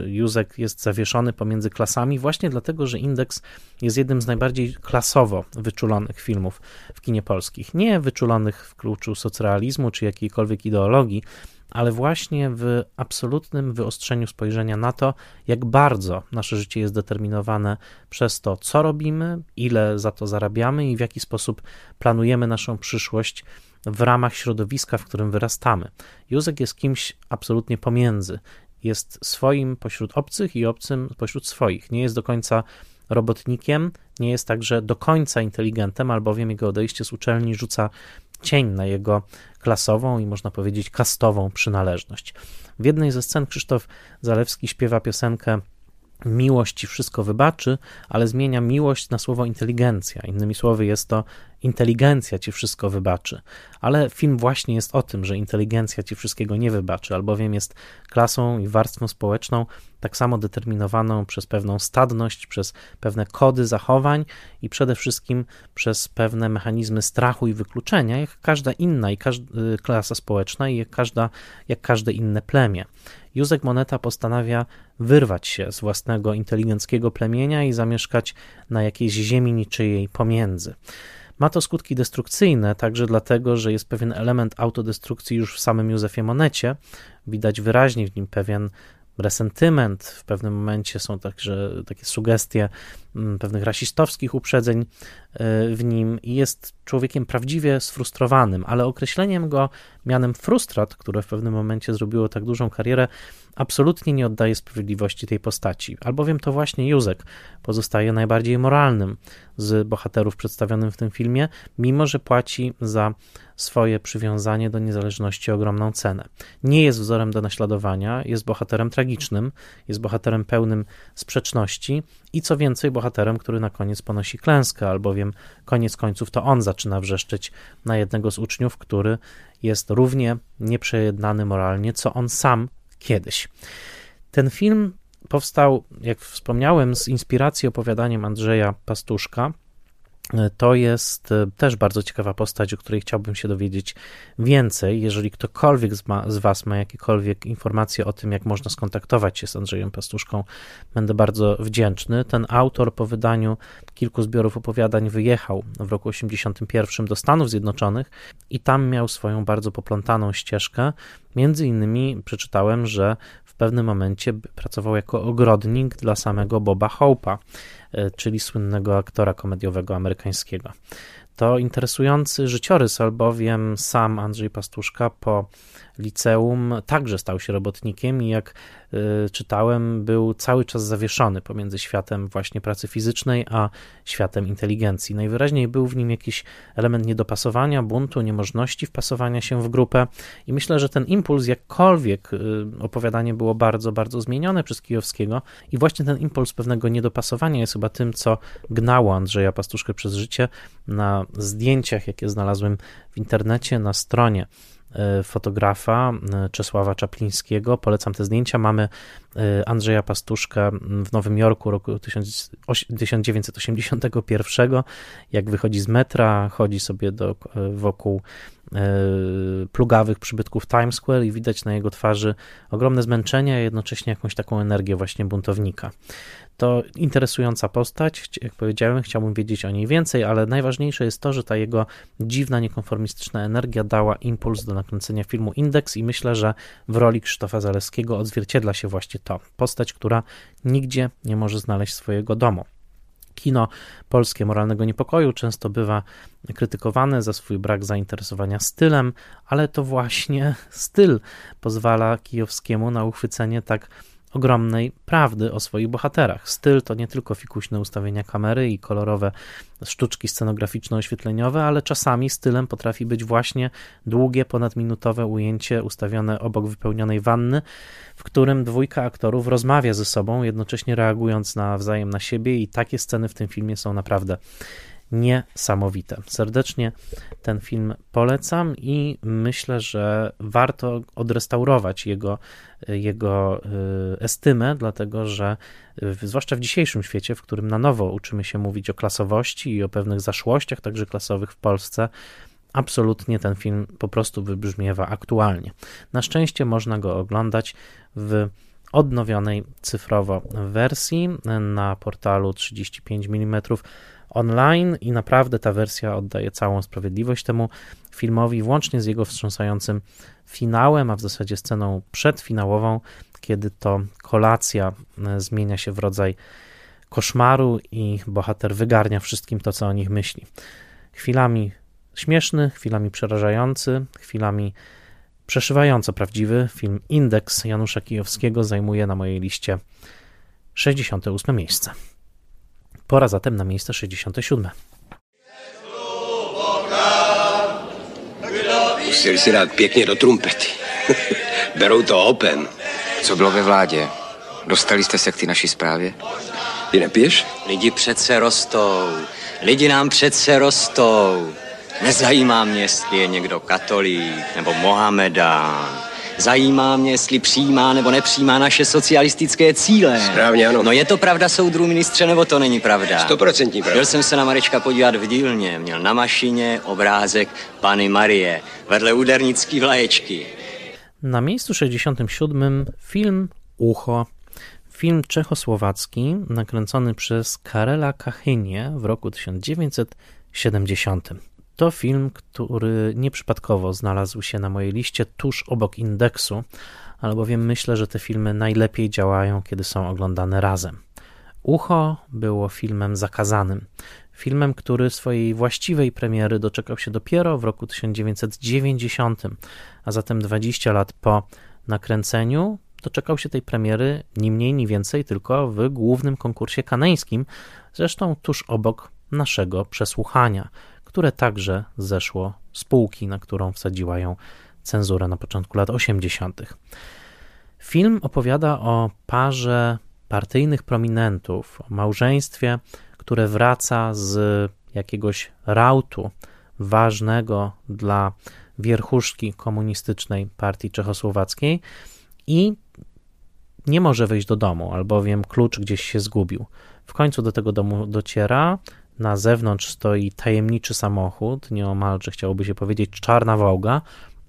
e, Józek jest zawieszony pomiędzy klasami, właśnie dlatego, że Indeks jest jednym z najbardziej klasowo wyczulonych filmów w kinie polskich. Nie wyczulonych w kluczu socrealizmu czy jakiejkolwiek ideologii, ale właśnie w absolutnym wyostrzeniu spojrzenia na to, jak bardzo nasze życie jest determinowane przez to, co robimy, ile za to zarabiamy i w jaki sposób planujemy naszą przyszłość w ramach środowiska, w którym wyrastamy. Józek jest kimś absolutnie pomiędzy. Jest swoim pośród obcych i obcym pośród swoich. Nie jest do końca robotnikiem, nie jest także do końca inteligentem, albowiem jego odejście z uczelni rzuca cień na jego klasową i można powiedzieć kastową przynależność. W jednej ze scen Krzysztof Zalewski śpiewa piosenkę Miłość ci wszystko wybaczy, ale zmienia miłość na słowo inteligencja. Innymi słowy, jest to inteligencja ci wszystko wybaczy. Ale film właśnie jest o tym, że inteligencja ci wszystkiego nie wybaczy, albowiem jest klasą i warstwą społeczną tak samo determinowaną przez pewną stadność, przez pewne kody zachowań i przede wszystkim przez pewne mechanizmy strachu i wykluczenia, jak każda inna i każda y, klasa społeczna i jak, każda, jak każde inne plemię. Józek Moneta postanawia wyrwać się z własnego inteligenckiego plemienia i zamieszkać na jakiejś ziemi niczyjej pomiędzy. Ma to skutki destrukcyjne, także dlatego, że jest pewien element autodestrukcji już w samym Józefie Monecie. Widać wyraźnie w nim pewien resentyment, w pewnym momencie są także takie sugestie mm, pewnych rasistowskich uprzedzeń e, w nim i jest człowiekiem prawdziwie sfrustrowanym, ale określeniem go mianem frustrat, które w pewnym momencie zrobiło tak dużą karierę, absolutnie nie oddaje sprawiedliwości tej postaci, albowiem to właśnie Józek pozostaje najbardziej moralnym z bohaterów przedstawionym w tym filmie, mimo że płaci za swoje przywiązanie do niezależności ogromną cenę. Nie jest wzorem do naśladowania, jest bohaterem tragicznym, jest bohaterem pełnym sprzeczności i co więcej, bohaterem, który na koniec ponosi klęskę, albowiem koniec końców to on zaczyna wrzeszczeć na jednego z uczniów, który jest równie nieprzejednany moralnie, co on sam kiedyś. Ten film powstał, jak wspomniałem, z inspiracji opowiadaniem Andrzeja Pastuszka, to jest e, też bardzo ciekawa postać, o której chciałbym się dowiedzieć więcej. Jeżeli ktokolwiek z, ma, z, Was ma jakiekolwiek informacje o tym, jak można skontaktować się z Andrzejem Pastuszką, będę bardzo wdzięczny. Ten autor po wydaniu kilku zbiorów opowiadań wyjechał w roku 1981 do Stanów Zjednoczonych i tam miał swoją bardzo poplątaną ścieżkę. Między innymi przeczytałem, że w pewnym momencie pracował jako ogrodnik dla samego Boba Hope'a, e, czyli słynnego aktora komediowego amerykańskiego. To interesujący życiorys, albowiem sam Andrzej Pastuszka po liceum także stał się robotnikiem i jak y, czytałem, był cały czas zawieszony pomiędzy światem właśnie pracy fizycznej a światem inteligencji. Najwyraźniej był w nim jakiś element niedopasowania, buntu, niemożności wpasowania się w grupę i myślę, że ten impuls, jakkolwiek y, opowiadanie było bardzo, bardzo zmienione przez Kijowskiego i właśnie ten impuls pewnego niedopasowania jest chyba tym, co gnało Andrzeja Pastuszkę przez życie na zdjęciach, jakie znalazłem w internecie, na stronie fotografa e, Czesława Czaplińskiego. Polecam te zdjęcia. Mamy e, Andrzeja Pastuszka w Nowym Jorku roku 1981, jak wychodzi z metra, chodzi sobie do, wokół plugawych przybytków Times Square i widać na jego twarzy ogromne zmęczenie, a jednocześnie jakąś taką energię właśnie buntownika. To interesująca postać, jak powiedziałem, chciałbym wiedzieć o niej więcej, ale najważniejsze jest to, że ta jego dziwna, niekonformistyczna energia dała impuls do nakręcenia filmu Indeks i myślę, że w roli Krzysztofa Zaleskiego odzwierciedla się właśnie to. Postać, która nigdzie nie może znaleźć swojego domu. Kino polskie moralnego niepokoju. Często bywa krytykowane za swój brak zainteresowania stylem, ale to właśnie styl pozwala Kijowskiemu na uchwycenie tak ogromnej prawdy o swoich bohaterach. Styl to nie tylko fikuśne ustawienia kamery i kolorowe sztuczki scenograficzno-oświetleniowe, ale czasami stylem potrafi być właśnie długie, ponadminutowe ujęcie ustawione obok wypełnionej wanny, w którym dwójka aktorów rozmawia ze sobą, jednocześnie reagując nawzajem na siebie i takie sceny w tym filmie są naprawdę niesamowite. Serdecznie ten film polecam i myślę, że warto odrestaurować jego, jego y, estymę, dlatego że y, zwłaszcza w dzisiejszym świecie, w którym na nowo uczymy się mówić o klasowości i o pewnych zaszłościach, także klasowych w Polsce, absolutnie ten film po prostu wybrzmiewa aktualnie. Na szczęście można go oglądać w odnowionej cyfrowo wersji na portalu 35 mm online i naprawdę ta wersja oddaje całą sprawiedliwość temu filmowi, włącznie z jego wstrząsającym finałem, a w zasadzie sceną przedfinałową, kiedy to kolacja e, zmienia się w rodzaj koszmaru i bohater wygarnia wszystkim to, co o nich myśli. Chwilami śmieszny, chwilami przerażający, chwilami przeszywająco prawdziwy, film Indeks Janusza Kijowskiego zajmuje na mojej liście 68 miejsce. Pora zatem na miejsce 67. Pustili si dát pěkně do trumpety. Berou to open. Co bylo ve vládě? Dostali jste se k ty naší zprávě? Ty nepiješ? Lidi přece rostou. Lidi nám přece rostou. Nezajímá mě, jestli je někdo katolík nebo Mohamedán. Zajímá mě, jestli přijímá nebo nepřijímá naše socialistické cíle. Správně, ano. No je to pravda, soudru ministře, nebo to není pravda? Stoprocentní pravda. Byl jsem se na Marečka podívat v dílně. Měl na mašině obrázek Pany Marie vedle údernický vlaječky. Na miejscu 67 film Ucho. Film czechosłowacki nakręcony przez Karela Kachynię w roku 1970. To film, który nieprzypadkowo znalazł się na mojej liście tuż obok indeksu, albowiem myślę, że te filmy najlepiej działają, kiedy są oglądane razem. Ucho było filmem zakazanym. Filmem, który swojej właściwej premiery doczekał się dopiero w roku 1990, a zatem 20 lat po nakręceniu doczekał się tej premiery ni mniej, ni więcej, tylko w głównym konkursie kaneńskim, zresztą tuż obok naszego przesłuchania które także zeszło z półki, na którą wsadziła ją cenzura na początku lat 80. Film opowiada o parze partyjnych prominentów, o małżeństwie, które wraca z jakiegoś rautu ważnego dla wierchuszki komunistycznej partii czechosłowackiej i nie może wejść do domu, albowiem klucz gdzieś się zgubił. W końcu do tego domu dociera, na zewnątrz stoi tajemniczy samochód, nieomalże chciałoby się powiedzieć czarna wołga,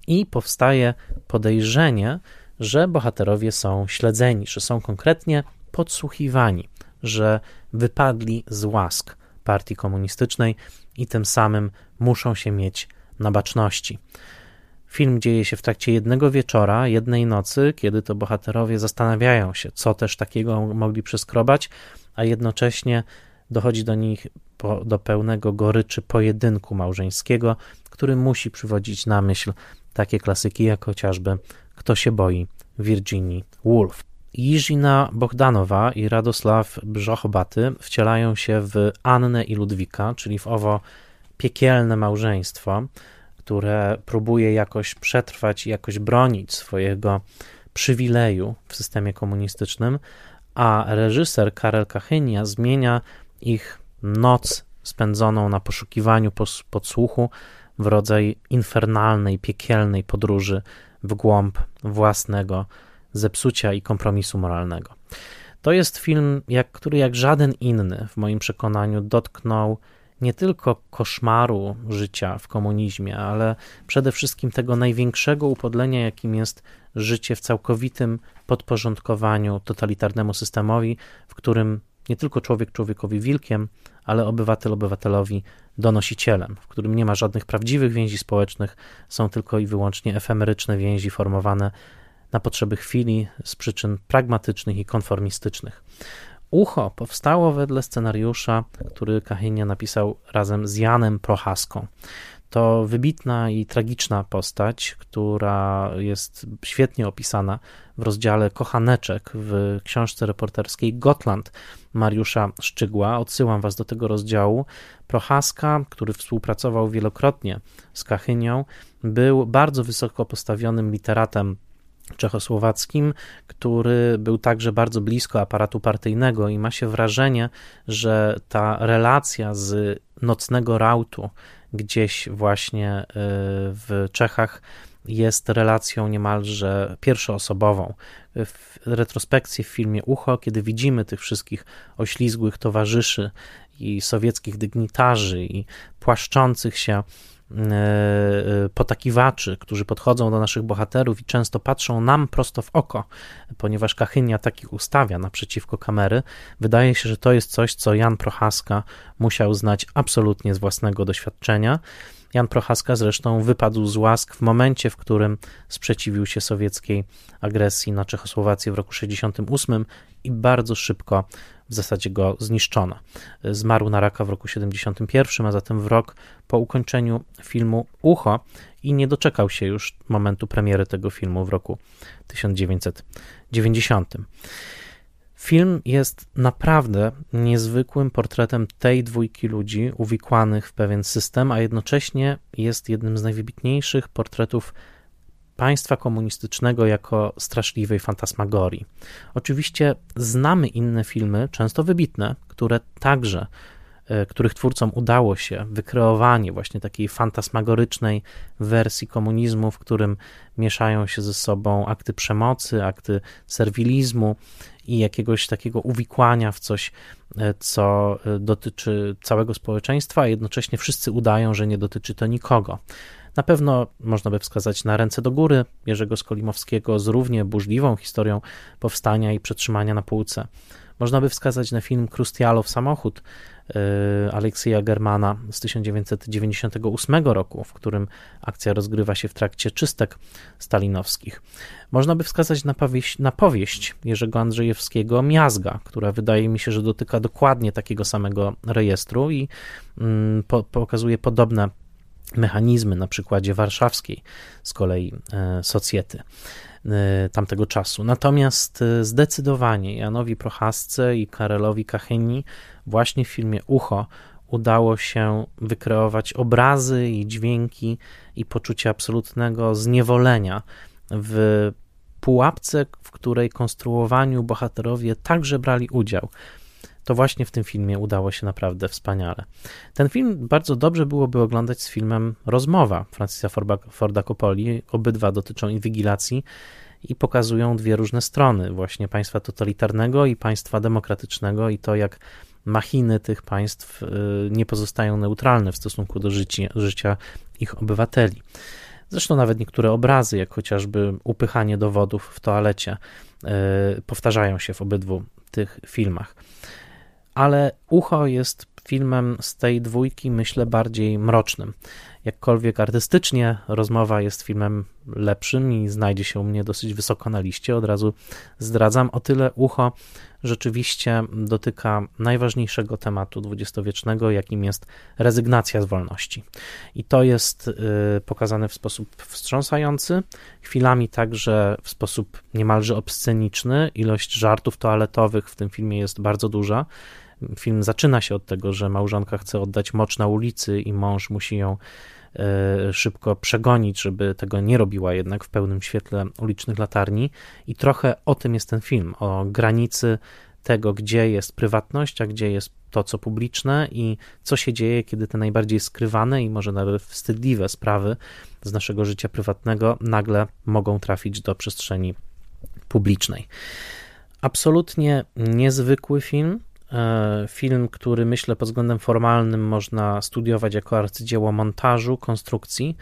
i powstaje podejrzenie, że bohaterowie są śledzeni, że są konkretnie podsłuchiwani, że wypadli z łask partii komunistycznej i tym samym muszą się mieć na baczności. Film dzieje się w trakcie jednego wieczora, jednej nocy, kiedy to bohaterowie zastanawiają się, co też takiego mogli przeskrobać, a jednocześnie dochodzi do nich po, do pełnego goryczy pojedynku małżeńskiego, który musi przywodzić na myśl takie klasyki jak chociażby Kto się boi Virginii Woolf. Jiżina Bogdanowa i Radosław Brzochobaty wcielają się w Annę i Ludwika, czyli w owo piekielne małżeństwo, które próbuje jakoś przetrwać i jakoś bronić swojego przywileju w systemie komunistycznym, a reżyser Karel Kachynia zmienia ich noc spędzoną na poszukiwaniu podsłuchu w rodzaj infernalnej, piekielnej podróży w głąb własnego zepsucia i kompromisu moralnego. To jest film, jak, który jak żaden inny, w moim przekonaniu, dotknął nie tylko koszmaru życia w komunizmie, ale przede wszystkim tego największego upodlenia, jakim jest życie w całkowitym podporządkowaniu totalitarnemu systemowi, w którym nie tylko człowiek człowiekowi wilkiem, ale obywatel obywatelowi donosicielem, w którym nie ma żadnych prawdziwych więzi społecznych, są tylko i wyłącznie efemeryczne więzi formowane na potrzeby chwili z przyczyn pragmatycznych i konformistycznych. Ucho powstało wedle scenariusza, który Kachinia napisał razem z Janem Prochaską. To wybitna i tragiczna postać, która jest świetnie opisana w rozdziale Kochaneczek w książce reporterskiej Gotland Mariusza Szczygła. Odsyłam Was do tego rozdziału. Prochaska, który współpracował wielokrotnie z Kachynią, był bardzo wysoko postawionym literatem czechosłowackim, który był także bardzo blisko aparatu partyjnego i ma się wrażenie, że ta relacja z nocnego rautu gdzieś właśnie y, w Czechach jest relacją niemalże pierwszoosobową. W retrospekcji w filmie Ucho, kiedy widzimy tych wszystkich oślizgłych towarzyszy i sowieckich dygnitarzy i płaszczących się E, e, potakiwaczy, którzy podchodzą do naszych bohaterów i często patrzą nam prosto w oko, ponieważ Kachynia takich ustawia naprzeciwko kamery, wydaje się, że to jest coś, co Jan Prochaska musiał znać absolutnie z własnego doświadczenia. Jan Prochaska zresztą wypadł z łask w momencie, w którym sprzeciwił się sowieckiej agresji na Czechosłowację w roku 1968 i bardzo szybko w zasadzie go zniszczono. Zmarł na raka w roku 71, a zatem w rok po ukończeniu filmu Ucho i nie doczekał się już momentu premiery tego filmu w roku 1990. Film jest naprawdę niezwykłym portretem tej dwójki ludzi uwikłanych w pewien system, a jednocześnie jest jednym z najwybitniejszych portretów państwa komunistycznego jako straszliwej fantasmagorii. Oczywiście znamy inne filmy, często wybitne, które także których twórcom udało się wykreowanie właśnie takiej fantasmagorycznej wersji komunizmu, w którym mieszają się ze sobą akty przemocy, akty serwilizmu i jakiegoś takiego uwikłania w coś, e, co e, dotyczy całego społeczeństwa, a jednocześnie wszyscy udają, że nie dotyczy to nikogo. Na pewno można by wskazać na ręce do góry Jerzego Skolimowskiego z równie burzliwą historią powstania i przetrzymania na półce. Można by wskazać na film Krustialow Samochód yy, Aleksija Germana z 1998 roku, w którym akcja rozgrywa się w trakcie czystek stalinowskich. Można by wskazać na powieść, na powieść Jerzego Andrzejewskiego Miazga, która wydaje mi się, że dotyka dokładnie takiego samego rejestru i mm, po, pokazuje podobne mechanizmy na przykładzie warszawskiej z kolei e, socjety e, tamtego czasu. Natomiast e, zdecydowanie Janowi Prochasce i Karelowi Kachyni właśnie w filmie Ucho udało się wykreować obrazy i dźwięki i poczucie absolutnego zniewolenia w pułapce, w której konstruowaniu bohaterowie także brali udział to właśnie w tym filmie udało się naprawdę wspaniale. Ten film bardzo dobrze byłoby oglądać z filmem Rozmowa Francisa Forda Coppoli. Obydwa dotyczą inwigilacji i pokazują dwie różne strony właśnie państwa totalitarnego i państwa demokratycznego i to jak machiny tych państw y, nie pozostają neutralne w stosunku do życia, życia ich obywateli. Zresztą nawet niektóre obrazy, jak chociażby upychanie dowodów w toalecie, y, powtarzają się w obydwu tych filmach ale ucho jest filmem z tej dwójki, myślę, bardziej mrocznym. Jakkolwiek artystycznie rozmowa jest filmem lepszym i znajdzie się u mnie dosyć wysoko na liście, od razu zdradzam. O tyle ucho rzeczywiście dotyka najważniejszego tematu dwudziestowiecznego, jakim jest rezygnacja z wolności. I to jest y, pokazane w sposób wstrząsający, chwilami także w sposób niemalże obsceniczny. Ilość żartów toaletowych w tym filmie jest bardzo duża. Film zaczyna się od tego, że małżonka chce oddać mocz na ulicy i mąż musi ją e, szybko przegonić, żeby tego nie robiła jednak w pełnym świetle ulicznych latarni. I trochę o tym jest ten film, o granicy tego, gdzie jest prywatność, a gdzie jest to, co publiczne i co się dzieje, kiedy te najbardziej skrywane i może nawet wstydliwe sprawy z naszego życia prywatnego nagle mogą trafić do przestrzeni publicznej. Absolutnie niezwykły film, film, który myślę pod względem formalnym można studiować jako arcydzieło montażu, konstrukcji.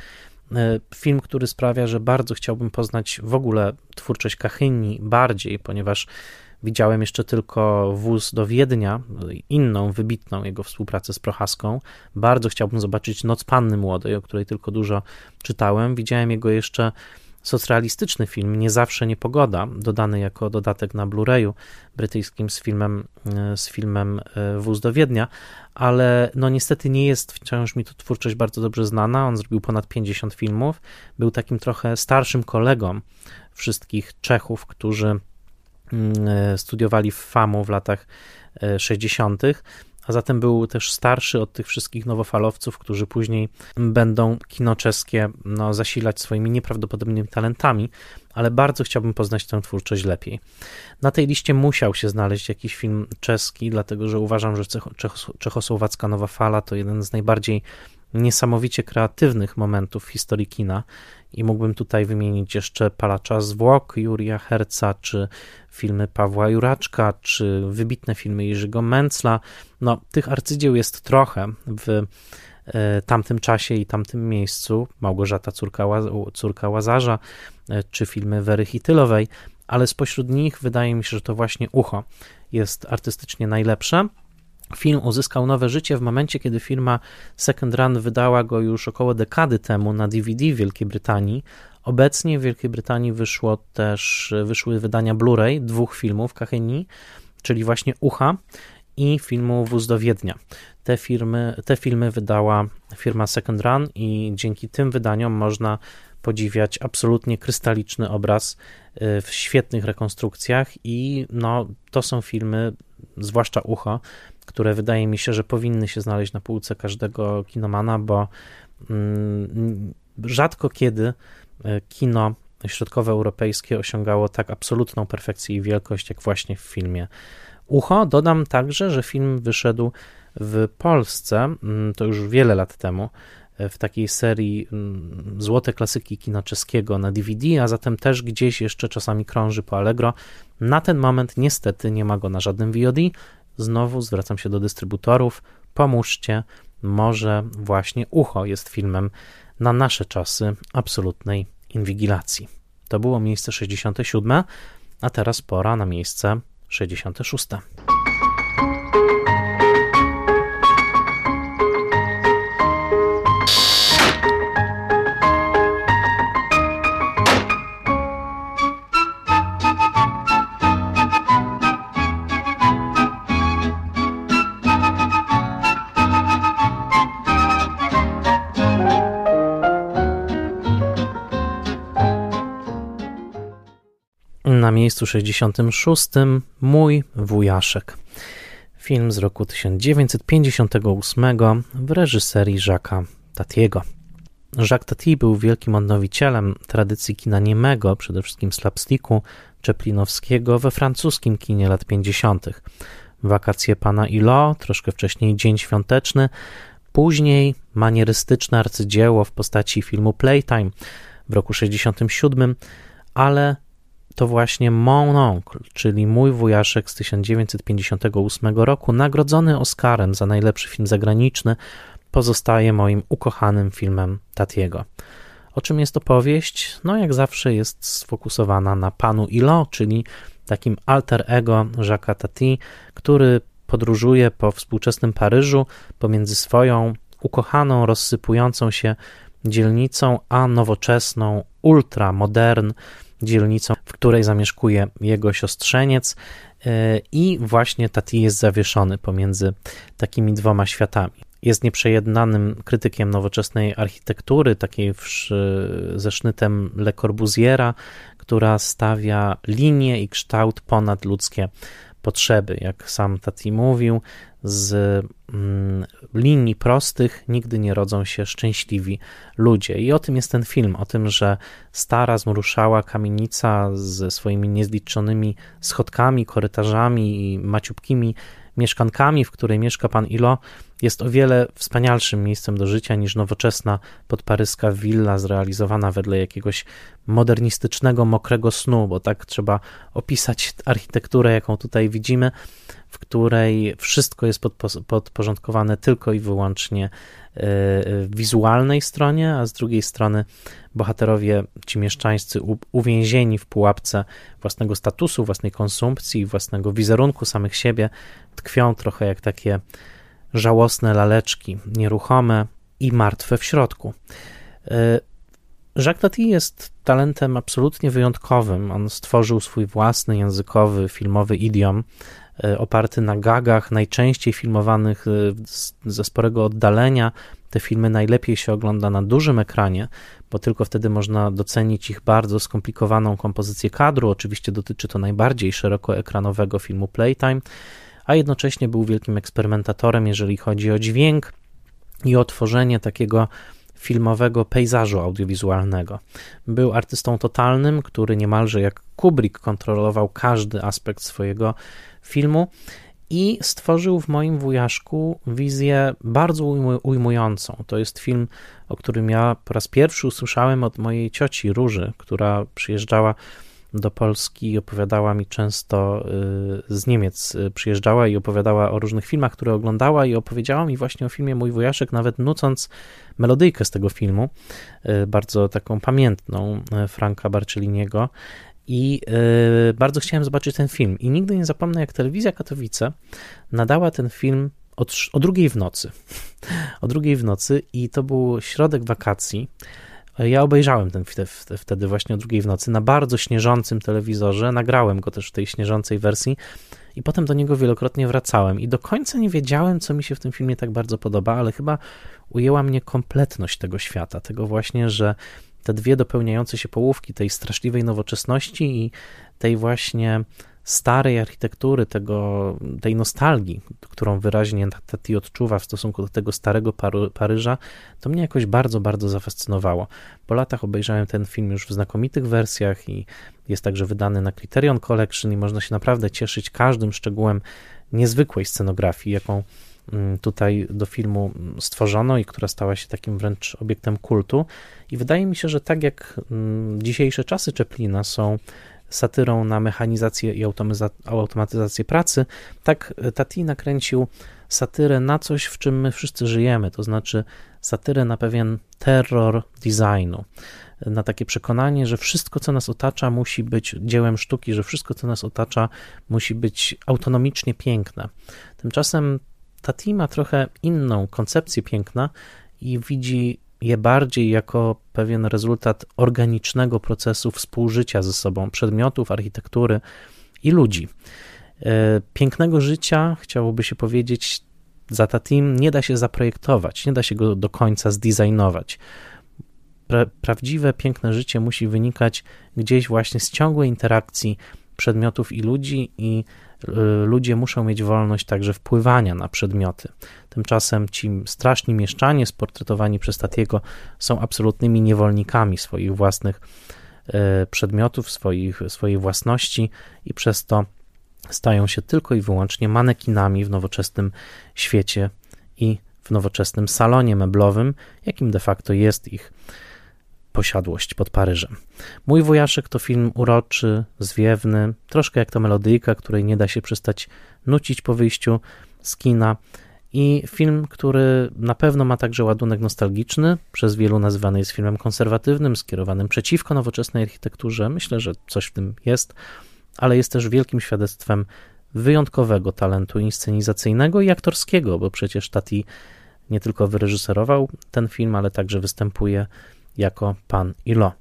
E, film, który sprawia, że bardzo chciałbym poznać w ogóle twórczość Kachyni bardziej, ponieważ widziałem jeszcze tylko wóz do Wiednia, inną, wybitną jego współpracę z Prochaską. Bardzo chciałbym zobaczyć Noc Panny Młodej, o której tylko dużo czytałem. Widziałem jego jeszcze socrealistyczny film, nie zawsze niepogoda, dodany jako dodatek na Blu-rayu brytyjskim z filmem, e, z filmem e, Wóz do Wiednia, ale no niestety nie jest wciąż mi to twórczość bardzo dobrze znana. On zrobił ponad 50 filmów, był takim trochę starszym kolegą wszystkich Czechów, którzy mm, e, studiowali w FAMU w latach 60 a zatem był też starszy od tych wszystkich nowofalowców, którzy później będą kino czeskie no, zasilać swoimi nieprawdopodobnymi talentami, ale bardzo chciałbym poznać tę twórczość lepiej. Na tej liście musiał się znaleźć jakiś film czeski, dlatego że uważam, że czechosłowacka nowa fala to jeden z najbardziej niesamowicie kreatywnych momentów w historii kina i mógłbym tutaj wymienić jeszcze Palacza Zwłok Juria Herca, czy filmy Pawła Juraczka, czy wybitne filmy Jerzego Mencla. No, tych arcydzieł jest trochę w e, tamtym czasie i tamtym miejscu. Małgorzata córka, córka Łazarza, e, czy filmy Wery Hitylowej, ale spośród nich wydaje mi się, że to właśnie Ucho jest artystycznie najlepsze. Film uzyskał nowe życie w momencie, kiedy firma Second Run wydała go już około dekady temu na DVD w Wielkiej Brytanii. Obecnie w Wielkiej Brytanii wyszło też, wyszły wydania Blu-ray dwóch filmów Kacheni, czyli właśnie Ucha i filmu Wóz do Wiednia. Te, firmy, te filmy wydała firma Second Run i dzięki tym wydaniom można podziwiać absolutnie krystaliczny obraz y, w świetnych rekonstrukcjach i no, to są filmy, zwłaszcza Ucho, które wydaje mi się, że powinny się znaleźć na półce każdego kinomana, bo mm, rzadko kiedy e, kino środkowe europejskie osiągało tak absolutną perfekcję i wielkość, jak właśnie w filmie Ucho. Dodam także, że film wyszedł w Polsce, mm, to już wiele lat temu, w takiej serii mm, Złote Klasyki Kina Czeskiego na DVD, a zatem też gdzieś jeszcze czasami krąży po Allegro. Na ten moment niestety nie ma go na żadnym VOD, Znowu zwracam się do dystrybutorów, pomóżcie, może właśnie Ucho jest filmem na nasze czasy absolutnej inwigilacji. To było miejsce 67, a teraz pora na miejsce 66. miejscu 66 Mój wujaszek. Film z roku 1958 w reżyserii Jacques'a Tatiego. Jacques Tati był wielkim odnowicielem tradycji kina niemego, przede wszystkim slapsticku Czeplinowskiego we francuskim kinie lat 50. Wakacje pana Ilo, troszkę wcześniej Dzień Świąteczny, później manierystyczne arcydzieło w postaci filmu Playtime w roku 67, ale to właśnie Mon Oncle, czyli mój wujaszek z 1958 roku, nagrodzony Oscarem za najlepszy film zagraniczny, pozostaje moim ukochanym filmem Tatiego. O czym jest opowieść? No, jak zawsze jest sfokusowana na panu Ilo, czyli takim alter ego Jacques'a Tati, który podróżuje po współczesnym Paryżu pomiędzy swoją ukochaną, rozsypującą się dzielnicą, a nowoczesną, ultramodern dzielnicą, w której zamieszkuje jego siostrzeniec. E, I właśnie Tati jest zawieszony pomiędzy takimi dwoma światami. Jest nieprzejednanym krytykiem nowoczesnej architektury, takiej ze sznytem Le Corbusiera, która stawia linię i kształt ponad ludzkie potrzeby. Jak sam Tati mówił, z mm, linii prostych nigdy nie rodzą się szczęśliwi ludzie. I o tym jest ten film, o tym, że stara, zmruszała kamienica ze swoimi niezliczonymi schodkami, korytarzami i maciupkimi mieszkankami, w której mieszka pan Ilo, jest o wiele wspanialszym miejscem do życia niż nowoczesna podparyska willa zrealizowana wedle jakiegoś modernistycznego, mokrego snu, bo tak trzeba opisać architekturę, jaką tutaj widzimy, w której wszystko jest podporządkowane tylko i wyłącznie e, wizualnej stronie, a z drugiej strony bohaterowie, ci mieszczańscy, uwięzieni w pułapce własnego statusu, własnej konsumpcji, własnego wizerunku samych siebie, tkwią trochę jak takie żałosne laleczki, nieruchome i martwe w środku. E, Jacques Tati jest talentem absolutnie wyjątkowym. On stworzył swój własny językowy, filmowy idiom, oparty na gagach, najczęściej filmowanych e, ze sporego oddalenia. Te filmy najlepiej się ogląda na dużym ekranie, bo tylko wtedy można docenić ich bardzo skomplikowaną kompozycję kadru. Oczywiście dotyczy to najbardziej szerokoekranowego filmu Playtime a jednocześnie był wielkim eksperymentatorem, jeżeli chodzi o dźwięk i o tworzenie takiego filmowego pejzażu audiowizualnego. Był artystą totalnym, który niemalże jak Kubrick kontrolował każdy aspekt swojego filmu i stworzył w moim wujaszku wizję bardzo ujmującą. To jest film, o którym ja po raz pierwszy usłyszałem od mojej cioci Róży, która przyjeżdżała do Polski i opowiadała mi często y, z Niemiec y, przyjeżdżała i opowiadała o różnych filmach, które oglądała i opowiedziała mi właśnie o filmie Mój Wujaszek, nawet nucąc melodyjkę z tego filmu, y, bardzo taką pamiętną Franka Barcelliniego i bardzo chciałem zobaczyć ten film i nigdy nie zapomnę, jak telewizja Katowice nadała ten film o drugiej w nocy. o drugiej w nocy i to był środek wakacji ja obejrzałem ten wtedy właśnie o drugiej w nocy na bardzo śnieżącym telewizorze. Nagrałem go też w tej śnieżącej wersji i potem do niego wielokrotnie wracałem. I do końca nie wiedziałem, co mi się w tym filmie tak bardzo podoba, ale chyba ujęła mnie kompletność tego świata. Tego właśnie, że te dwie dopełniające się połówki tej straszliwej nowoczesności i tej właśnie starej architektury, tego, tej nostalgii, którą wyraźnie Tati odczuwa w stosunku do tego starego Paryża, to mnie jakoś bardzo, bardzo zafascynowało. Po latach obejrzałem ten film już w znakomitych wersjach i jest także wydany na Criterion Collection i można się naprawdę cieszyć każdym szczegółem niezwykłej scenografii, jaką tutaj do filmu stworzono i która stała się takim wręcz obiektem kultu. I wydaje mi się, że tak jak mm, dzisiejsze czasy Czeplina są satyrą na mechanizację i automatyzację pracy, tak Tati nakręcił satyrę na coś, w czym my wszyscy żyjemy, to znaczy satyrę na pewien terror designu, na takie przekonanie, że wszystko, co nas otacza, musi być dziełem sztuki, że wszystko, co nas otacza, musi być autonomicznie piękne. Tymczasem Tati ma trochę inną koncepcję piękna i widzi je bardziej jako pewien rezultat organicznego procesu współżycia ze sobą przedmiotów, architektury i ludzi. E, pięknego życia, chciałoby się powiedzieć, za Tatim nie da się zaprojektować, nie da się go do końca zdesignować. Pra prawdziwe, piękne życie musi wynikać gdzieś właśnie z ciągłej interakcji przedmiotów i ludzi, i ludzie muszą mieć wolność także wpływania na przedmioty. Tymczasem ci straszni mieszczanie sportretowani przez Tatiego są absolutnymi niewolnikami swoich własnych y, przedmiotów, swoich, swojej własności i przez to stają się tylko i wyłącznie manekinami w nowoczesnym świecie i w nowoczesnym salonie meblowym, jakim de facto jest ich posiadłość pod Paryżem. Mój wujaszek to film uroczy, zwiewny, troszkę jak ta melodyjka, której nie da się przestać nucić po wyjściu z kina. I film, który na pewno ma także ładunek nostalgiczny, przez wielu nazywany jest filmem konserwatywnym, skierowanym przeciwko nowoczesnej architekturze. Myślę, że coś w tym jest, ale jest też wielkim świadectwem wyjątkowego talentu inscenizacyjnego i aktorskiego, bo przecież Tati nie tylko wyreżyserował ten film, ale także występuje jako pan Ilo.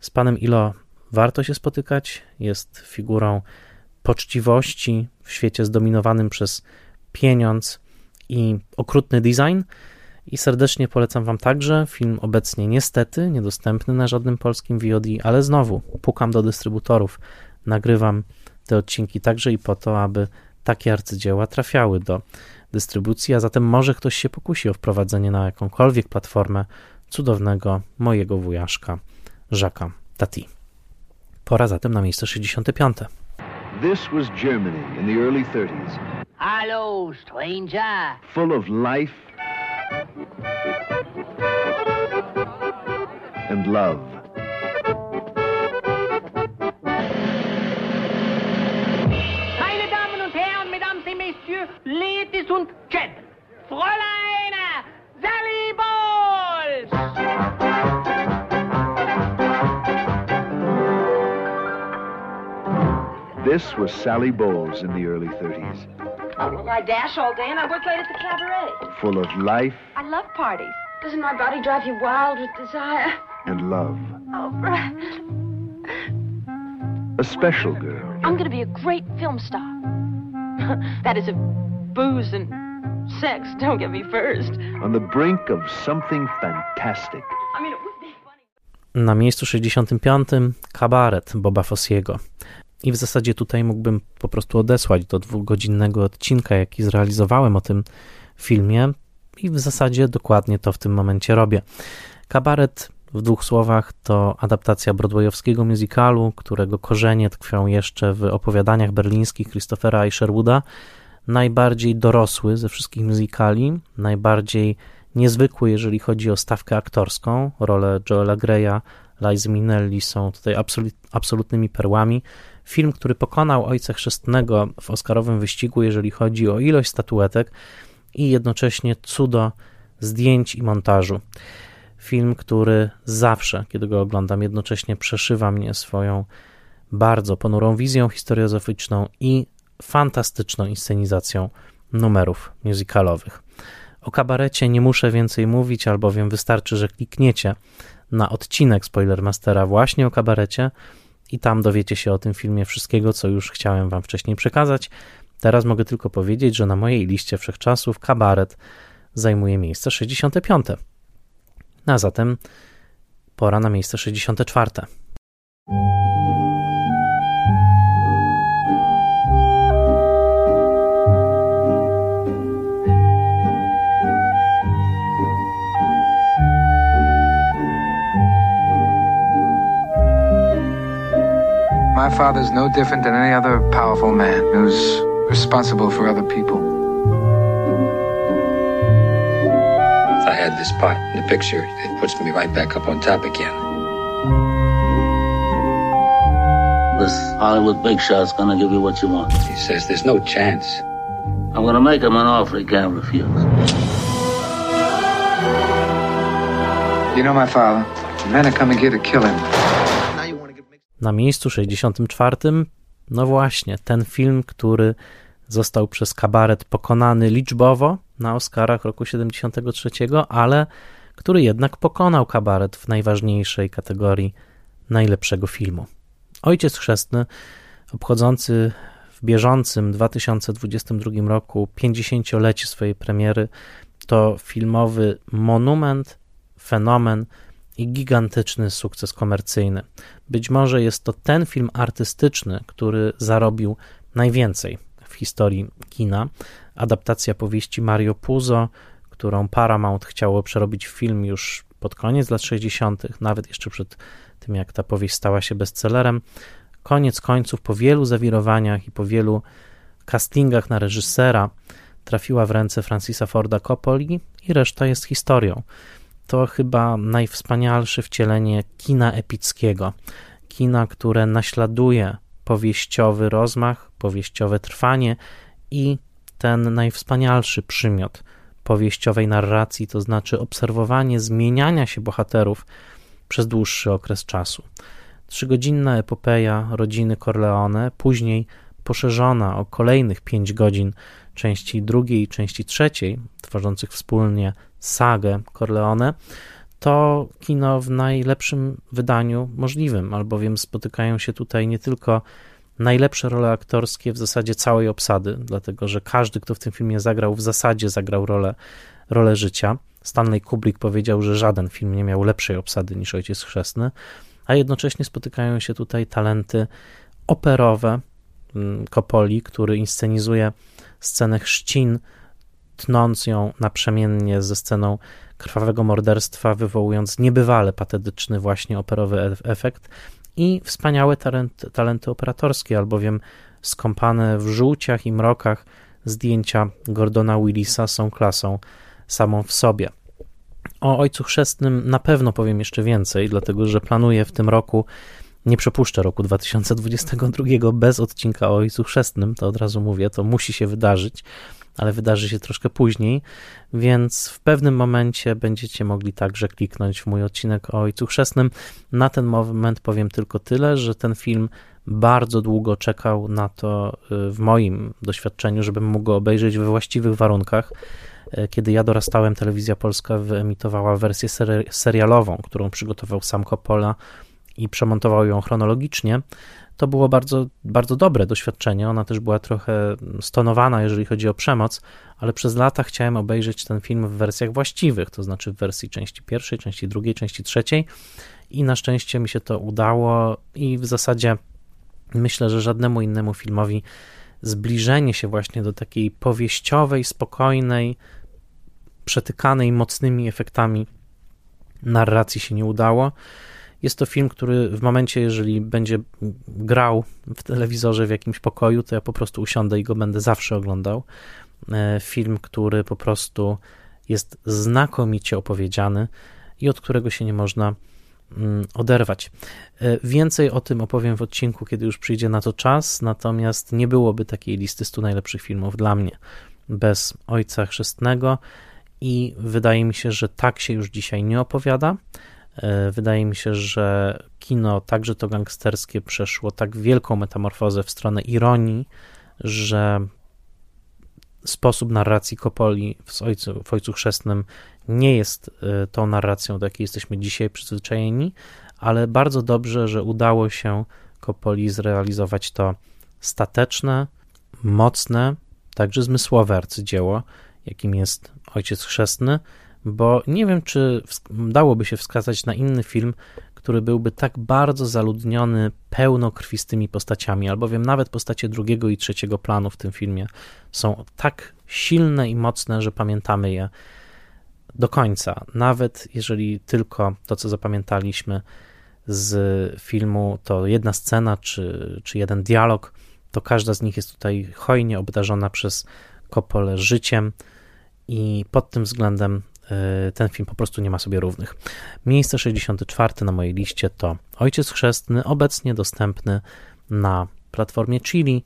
Z panem Ilo warto się spotykać, jest figurą poczciwości w świecie zdominowanym przez pieniądz i okrutny design. I serdecznie polecam Wam także film obecnie niestety niedostępny na żadnym polskim VOD, ale znowu pukam do dystrybutorów, nagrywam te odcinki także i po to, aby takie arcydzieła trafiały do dystrybucji, a zatem może ktoś się pokusi o wprowadzenie na jakąkolwiek platformę cudownego mojego wujaszka, Jacques'a Tati. Pora zatem na miejsce 65. This was Germany in the early 30s. Hello, stranger. Full of life and love. Meine Damen und Herren, Mesdames et Messieurs, Ladies und Gentlemen, Fräulein This was Sally Bowles in the early 30s. Oh, well, I dash all day and I work late at the cabaret. Full of life I love parties. Doesn't my body drive you wild with desire? and love. Oh, Brad. A special girl. I'm going to be a great film star. that is, if booze and sex don't get me first. On the brink of something fantastic. I mean, it would be funny. Na miejscu 65 kabaret Boba Fossiego. I w zasadzie tutaj mógłbym po prostu odesłać do dwugodzinnego odcinka, jaki zrealizowałem o tym filmie, i w zasadzie dokładnie to w tym momencie robię. Kabaret w dwóch słowach to adaptacja broadwayowskiego musicalu, którego korzenie tkwią jeszcze w opowiadaniach berlińskich Christophera Isherwooda. Najbardziej dorosły ze wszystkich musicali, najbardziej niezwykły, jeżeli chodzi o stawkę aktorską. Role Joela Greya, Liza Minnelli są tutaj absolut, absolutnymi perłami. Film, który pokonał Ojca Chrzestnego w oscarowym wyścigu, jeżeli chodzi o ilość statuetek i jednocześnie cudo zdjęć i montażu. Film, który zawsze, kiedy go oglądam, jednocześnie przeszywa mnie swoją bardzo ponurą wizją historiozoficzną i fantastyczną inscenizacją numerów musicalowych. O kabarecie nie muszę więcej mówić, albowiem wystarczy, że klikniecie na odcinek Spoilermastera właśnie o kabarecie i tam dowiecie się o tym filmie wszystkiego, co już chciałem Wam wcześniej przekazać. Teraz mogę tylko powiedzieć, że na mojej liście wszechczasów kabaret zajmuje miejsce 65. A zatem pora na miejsce 64. My father's no different than any other powerful man who's responsible for other people. If I had this part in the picture, it puts me right back up on top again. This Hollywood big shot's gonna give you what you want. He says there's no chance. I'm gonna make him an offer he can't refuse. You know my father. The men are coming here to kill him. Na miejscu 64, no właśnie, ten film, który został przez kabaret pokonany liczbowo na Oscarach roku 73, ale który jednak pokonał kabaret w najważniejszej kategorii najlepszego filmu. Ojciec Chrzestny, obchodzący w bieżącym 2022 roku 50-lecie swojej premiery, to filmowy monument, fenomen i gigantyczny sukces komercyjny. Być może jest to ten film artystyczny, który zarobił najwięcej w historii kina. Adaptacja powieści Mario Puzo, którą Paramount chciało przerobić w film już pod koniec lat 60., nawet jeszcze przed tym, jak ta powieść stała się bestsellerem. Koniec końców, po wielu zawirowaniach i po wielu castingach na reżysera, trafiła w ręce Francisa Forda Coppoli i reszta jest historią to chyba najwspanialsze wcielenie kina epickiego. Kina, które naśladuje powieściowy rozmach, powieściowe trwanie i ten najwspanialszy przymiot powieściowej narracji, to znaczy obserwowanie zmieniania się bohaterów przez dłuższy okres czasu. Trzygodzinna epopeja rodziny Corleone, później poszerzona o kolejnych 5 godzin części drugiej i części trzeciej, tworzących wspólnie sagę Corleone, to kino w najlepszym wydaniu możliwym, albowiem spotykają się tutaj nie tylko najlepsze role aktorskie w zasadzie całej obsady, dlatego że każdy, kto w tym filmie zagrał, w zasadzie zagrał rolę, rolę życia. Stanley Kubrick powiedział, że żaden film nie miał lepszej obsady niż Ojciec Chrzestny, a jednocześnie spotykają się tutaj talenty operowe Kopoli, mm, który inscenizuje scenę chrzcin, tnąc ją naprzemiennie ze sceną krwawego morderstwa, wywołując niebywale patetyczny właśnie operowy efekt i wspaniałe talenty, talenty operatorskie, albowiem skąpane w żółciach i mrokach zdjęcia Gordona Willisa są klasą samą w sobie. O Ojcu Chrzestnym na pewno powiem jeszcze więcej, dlatego że planuję w tym roku, nie przepuszczę roku 2022 bez odcinka o Ojcu Chrzestnym, to od razu mówię, to musi się wydarzyć, ale wydarzy się troszkę później, więc w pewnym momencie będziecie mogli także kliknąć w mój odcinek o Ojcu Chrzestnym. Na ten moment powiem tylko tyle, że ten film bardzo długo czekał na to y, w moim doświadczeniu, żebym mógł go obejrzeć we właściwych warunkach. Y, kiedy ja dorastałem, telewizja polska wyemitowała wersję serialową, którą przygotował sam Coppola i przemontował ją chronologicznie to było bardzo, bardzo dobre doświadczenie. Ona też była trochę stonowana, jeżeli chodzi o przemoc, ale przez lata chciałem obejrzeć ten film w wersjach właściwych, to znaczy w wersji części pierwszej, części drugiej, części trzeciej i na szczęście mi się to udało i w zasadzie myślę, że żadnemu innemu filmowi zbliżenie się właśnie do takiej powieściowej, spokojnej, przetykanej mocnymi efektami narracji się nie udało. Jest to film, który w momencie, jeżeli będzie grał w telewizorze w jakimś pokoju, to ja po prostu usiądę i go będę zawsze oglądał. E, film, który po prostu jest znakomicie opowiedziany i od którego się nie można mm, oderwać. E, więcej o tym opowiem w odcinku, kiedy już przyjdzie na to czas, natomiast nie byłoby takiej listy 100 najlepszych filmów dla mnie bez Ojca Chrzestnego i wydaje mi się, że tak się już dzisiaj nie opowiada. E, wydaje mi się, że kino, także to gangsterskie, przeszło tak wielką metamorfozę w stronę ironii, że sposób narracji Kopoli w Ojcu, w Ojcu Chrzestnym nie jest e, tą narracją, do jakiej jesteśmy dzisiaj przyzwyczajeni, ale bardzo dobrze, że udało się Kopoli zrealizować to stateczne, mocne, także zmysłowe arcydzieło, jakim jest Ojciec Chrzestny, bo nie wiem, czy dałoby się wskazać na inny film, który byłby tak bardzo zaludniony pełnokrwistymi postaciami, albowiem nawet postacie drugiego i trzeciego planu w tym filmie są tak silne i mocne, że pamiętamy je do końca. Nawet jeżeli tylko to, co zapamiętaliśmy z filmu, to jedna scena czy, czy jeden dialog, to każda z nich jest tutaj hojnie obdarzona przez Kopole życiem i pod tym względem ten film po prostu nie ma sobie równych. Miejsce 64 na mojej liście to Ojciec Chrzestny, obecnie dostępny na platformie Chili,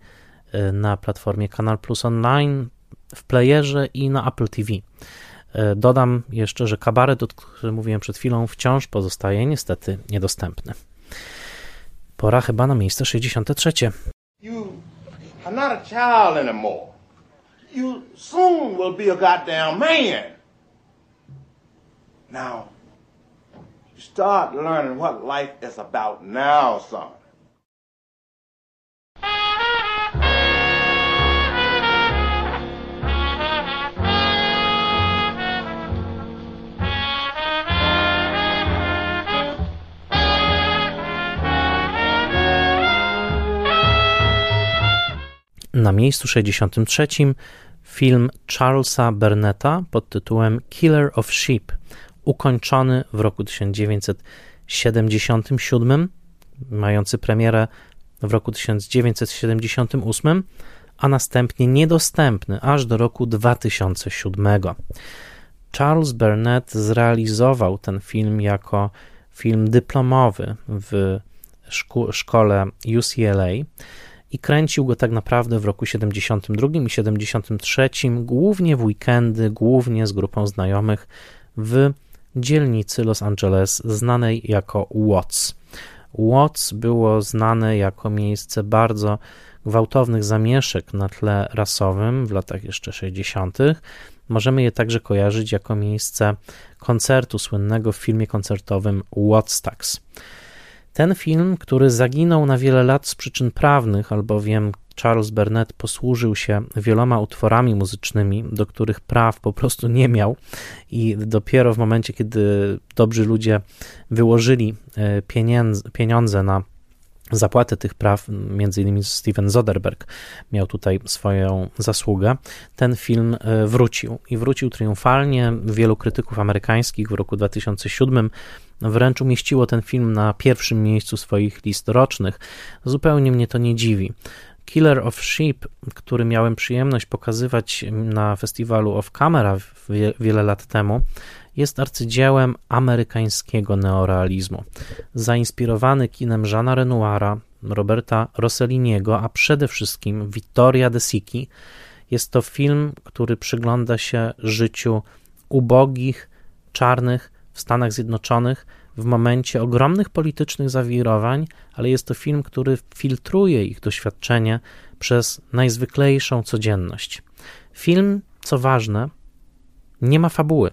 e, na platformie Kanal Plus Online, w playerze i na Apple TV. E, dodam jeszcze, że kabaret, o którym mówiłem przed chwilą, wciąż pozostaje niestety niedostępny. Pora chyba na miejsce 63. You are not a child anymore. You soon will be a goddamn man. Now, you start learning what life is about now, son. Na miejscu 63 film Charlesa Burnetta pod tytułem Killer of Sheep – ukończony w roku 1977, mający premierę w roku 1978, a następnie niedostępny aż do roku 2007. Charles Burnett zrealizował ten film jako film dyplomowy w szko szkole UCLA i kręcił go tak naprawdę w roku 72 i 73, głównie w weekendy, głównie z grupą znajomych w dzielnicy Los Angeles znanej jako Watts. Watts było znane jako miejsce bardzo gwałtownych zamieszek na tle rasowym w latach jeszcze 60., możemy je także kojarzyć jako miejsce koncertu słynnego w filmie koncertowym Woodstocks. Ten film, który zaginął na wiele lat z przyczyn prawnych, albowiem Charles Burnett posłużył się wieloma utworami muzycznymi, do których praw po prostu nie miał, i dopiero w momencie, kiedy dobrzy ludzie wyłożyli e, pieniądze, na zapłatę tych praw, między innymi Steven Zoderberg miał tutaj swoją zasługę, ten film e, wrócił i wrócił triumfalnie. Wielu krytyków amerykańskich w roku 2007 wręcz umieściło ten film na pierwszym miejscu swoich list rocznych. Zupełnie mnie to nie dziwi. Killer of Sheep, który miałem przyjemność pokazywać na festiwalu Of Camera wiele lat temu, jest arcydziełem amerykańskiego neorealizmu. Zainspirowany kinem Jeana Renoira, Roberta Rosselliniego, a przede wszystkim Vittoria De Sicchi, jest to film, który przygląda się życiu ubogich, czarnych w Stanach Zjednoczonych w momencie ogromnych politycznych zawirowań, ale jest to film, który filtruje ich doświadczenie przez najzwyklejszą codzienność. Film, co ważne, nie ma fabuły.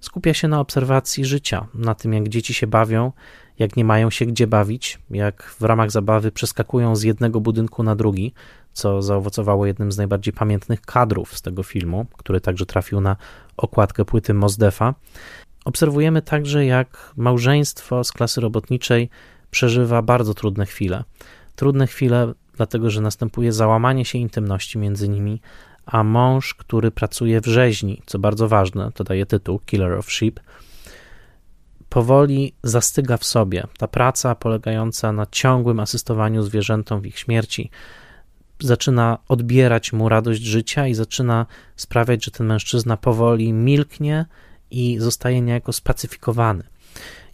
Skupia się na obserwacji życia, na tym, jak dzieci się bawią, jak nie mają się gdzie bawić, jak w ramach zabawy przeskakują z jednego budynku na drugi, co zaowocowało jednym z najbardziej pamiętnych kadrów z tego filmu, który także trafił na okładkę płyty Mosdefa. Obserwujemy także, jak małżeństwo z klasy robotniczej przeżywa bardzo trudne chwile. Trudne chwile, dlatego że następuje załamanie się intymności między nimi, a mąż, który pracuje w rzeźni, co bardzo ważne, to daje tytuł Killer of Sheep, powoli zastyga w sobie. Ta praca polegająca na ciągłym asystowaniu zwierzętom w ich śmierci zaczyna odbierać mu radość życia i zaczyna sprawiać, że ten mężczyzna powoli milknie i zostaje niejako spacyfikowany.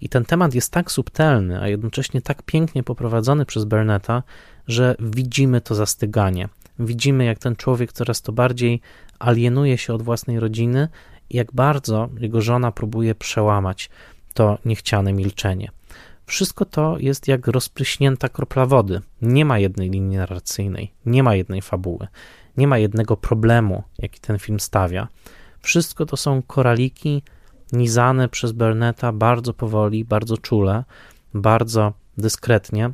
I ten temat jest tak subtelny, a jednocześnie tak pięknie poprowadzony przez Burnetta, że widzimy to zastyganie. Widzimy, jak ten człowiek coraz to bardziej alienuje się od własnej rodziny i jak bardzo jego żona próbuje przełamać to niechciane milczenie. Wszystko to jest jak rozpryśnięta kropla wody. Nie ma jednej linii narracyjnej, nie ma jednej fabuły, nie ma jednego problemu, jaki ten film stawia. Wszystko to są koraliki nizane przez Burnetta bardzo powoli, bardzo czule, bardzo dyskretnie.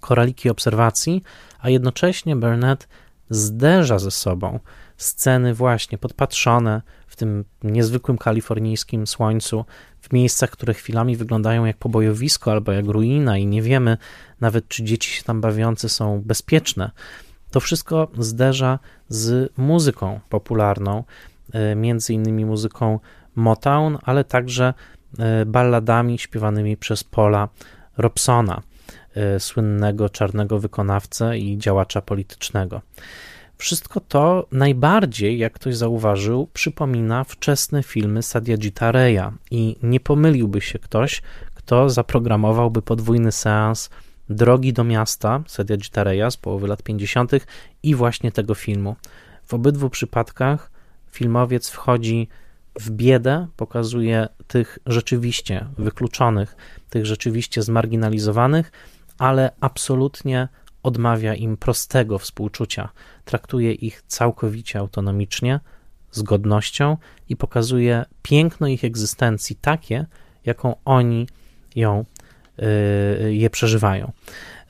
Koraliki obserwacji, a jednocześnie Burnett zderza ze sobą sceny właśnie podpatrzone w tym niezwykłym kalifornijskim słońcu, w miejscach, które chwilami wyglądają jak pobojowisko albo jak ruina i nie wiemy nawet, czy dzieci się tam bawiące są bezpieczne. To wszystko zderza z muzyką popularną, między innymi muzyką Motown, ale także e, balladami śpiewanymi przez Paula Robsona, e, słynnego czarnego wykonawcę i działacza politycznego. Wszystko to najbardziej, jak ktoś zauważył, przypomina wczesne filmy Sadyajita Raya i nie pomyliłby się ktoś, kto zaprogramowałby podwójny seans Drogi do miasta Sadyajita Raya z połowy lat 50. i właśnie tego filmu. W obydwu przypadkach filmowiec wchodzi w biedę, pokazuje tych rzeczywiście wykluczonych, tych rzeczywiście zmarginalizowanych, ale absolutnie odmawia im prostego współczucia, traktuje ich całkowicie autonomicznie, z godnością i pokazuje piękno ich egzystencji takie, jaką oni ją, y, je przeżywają.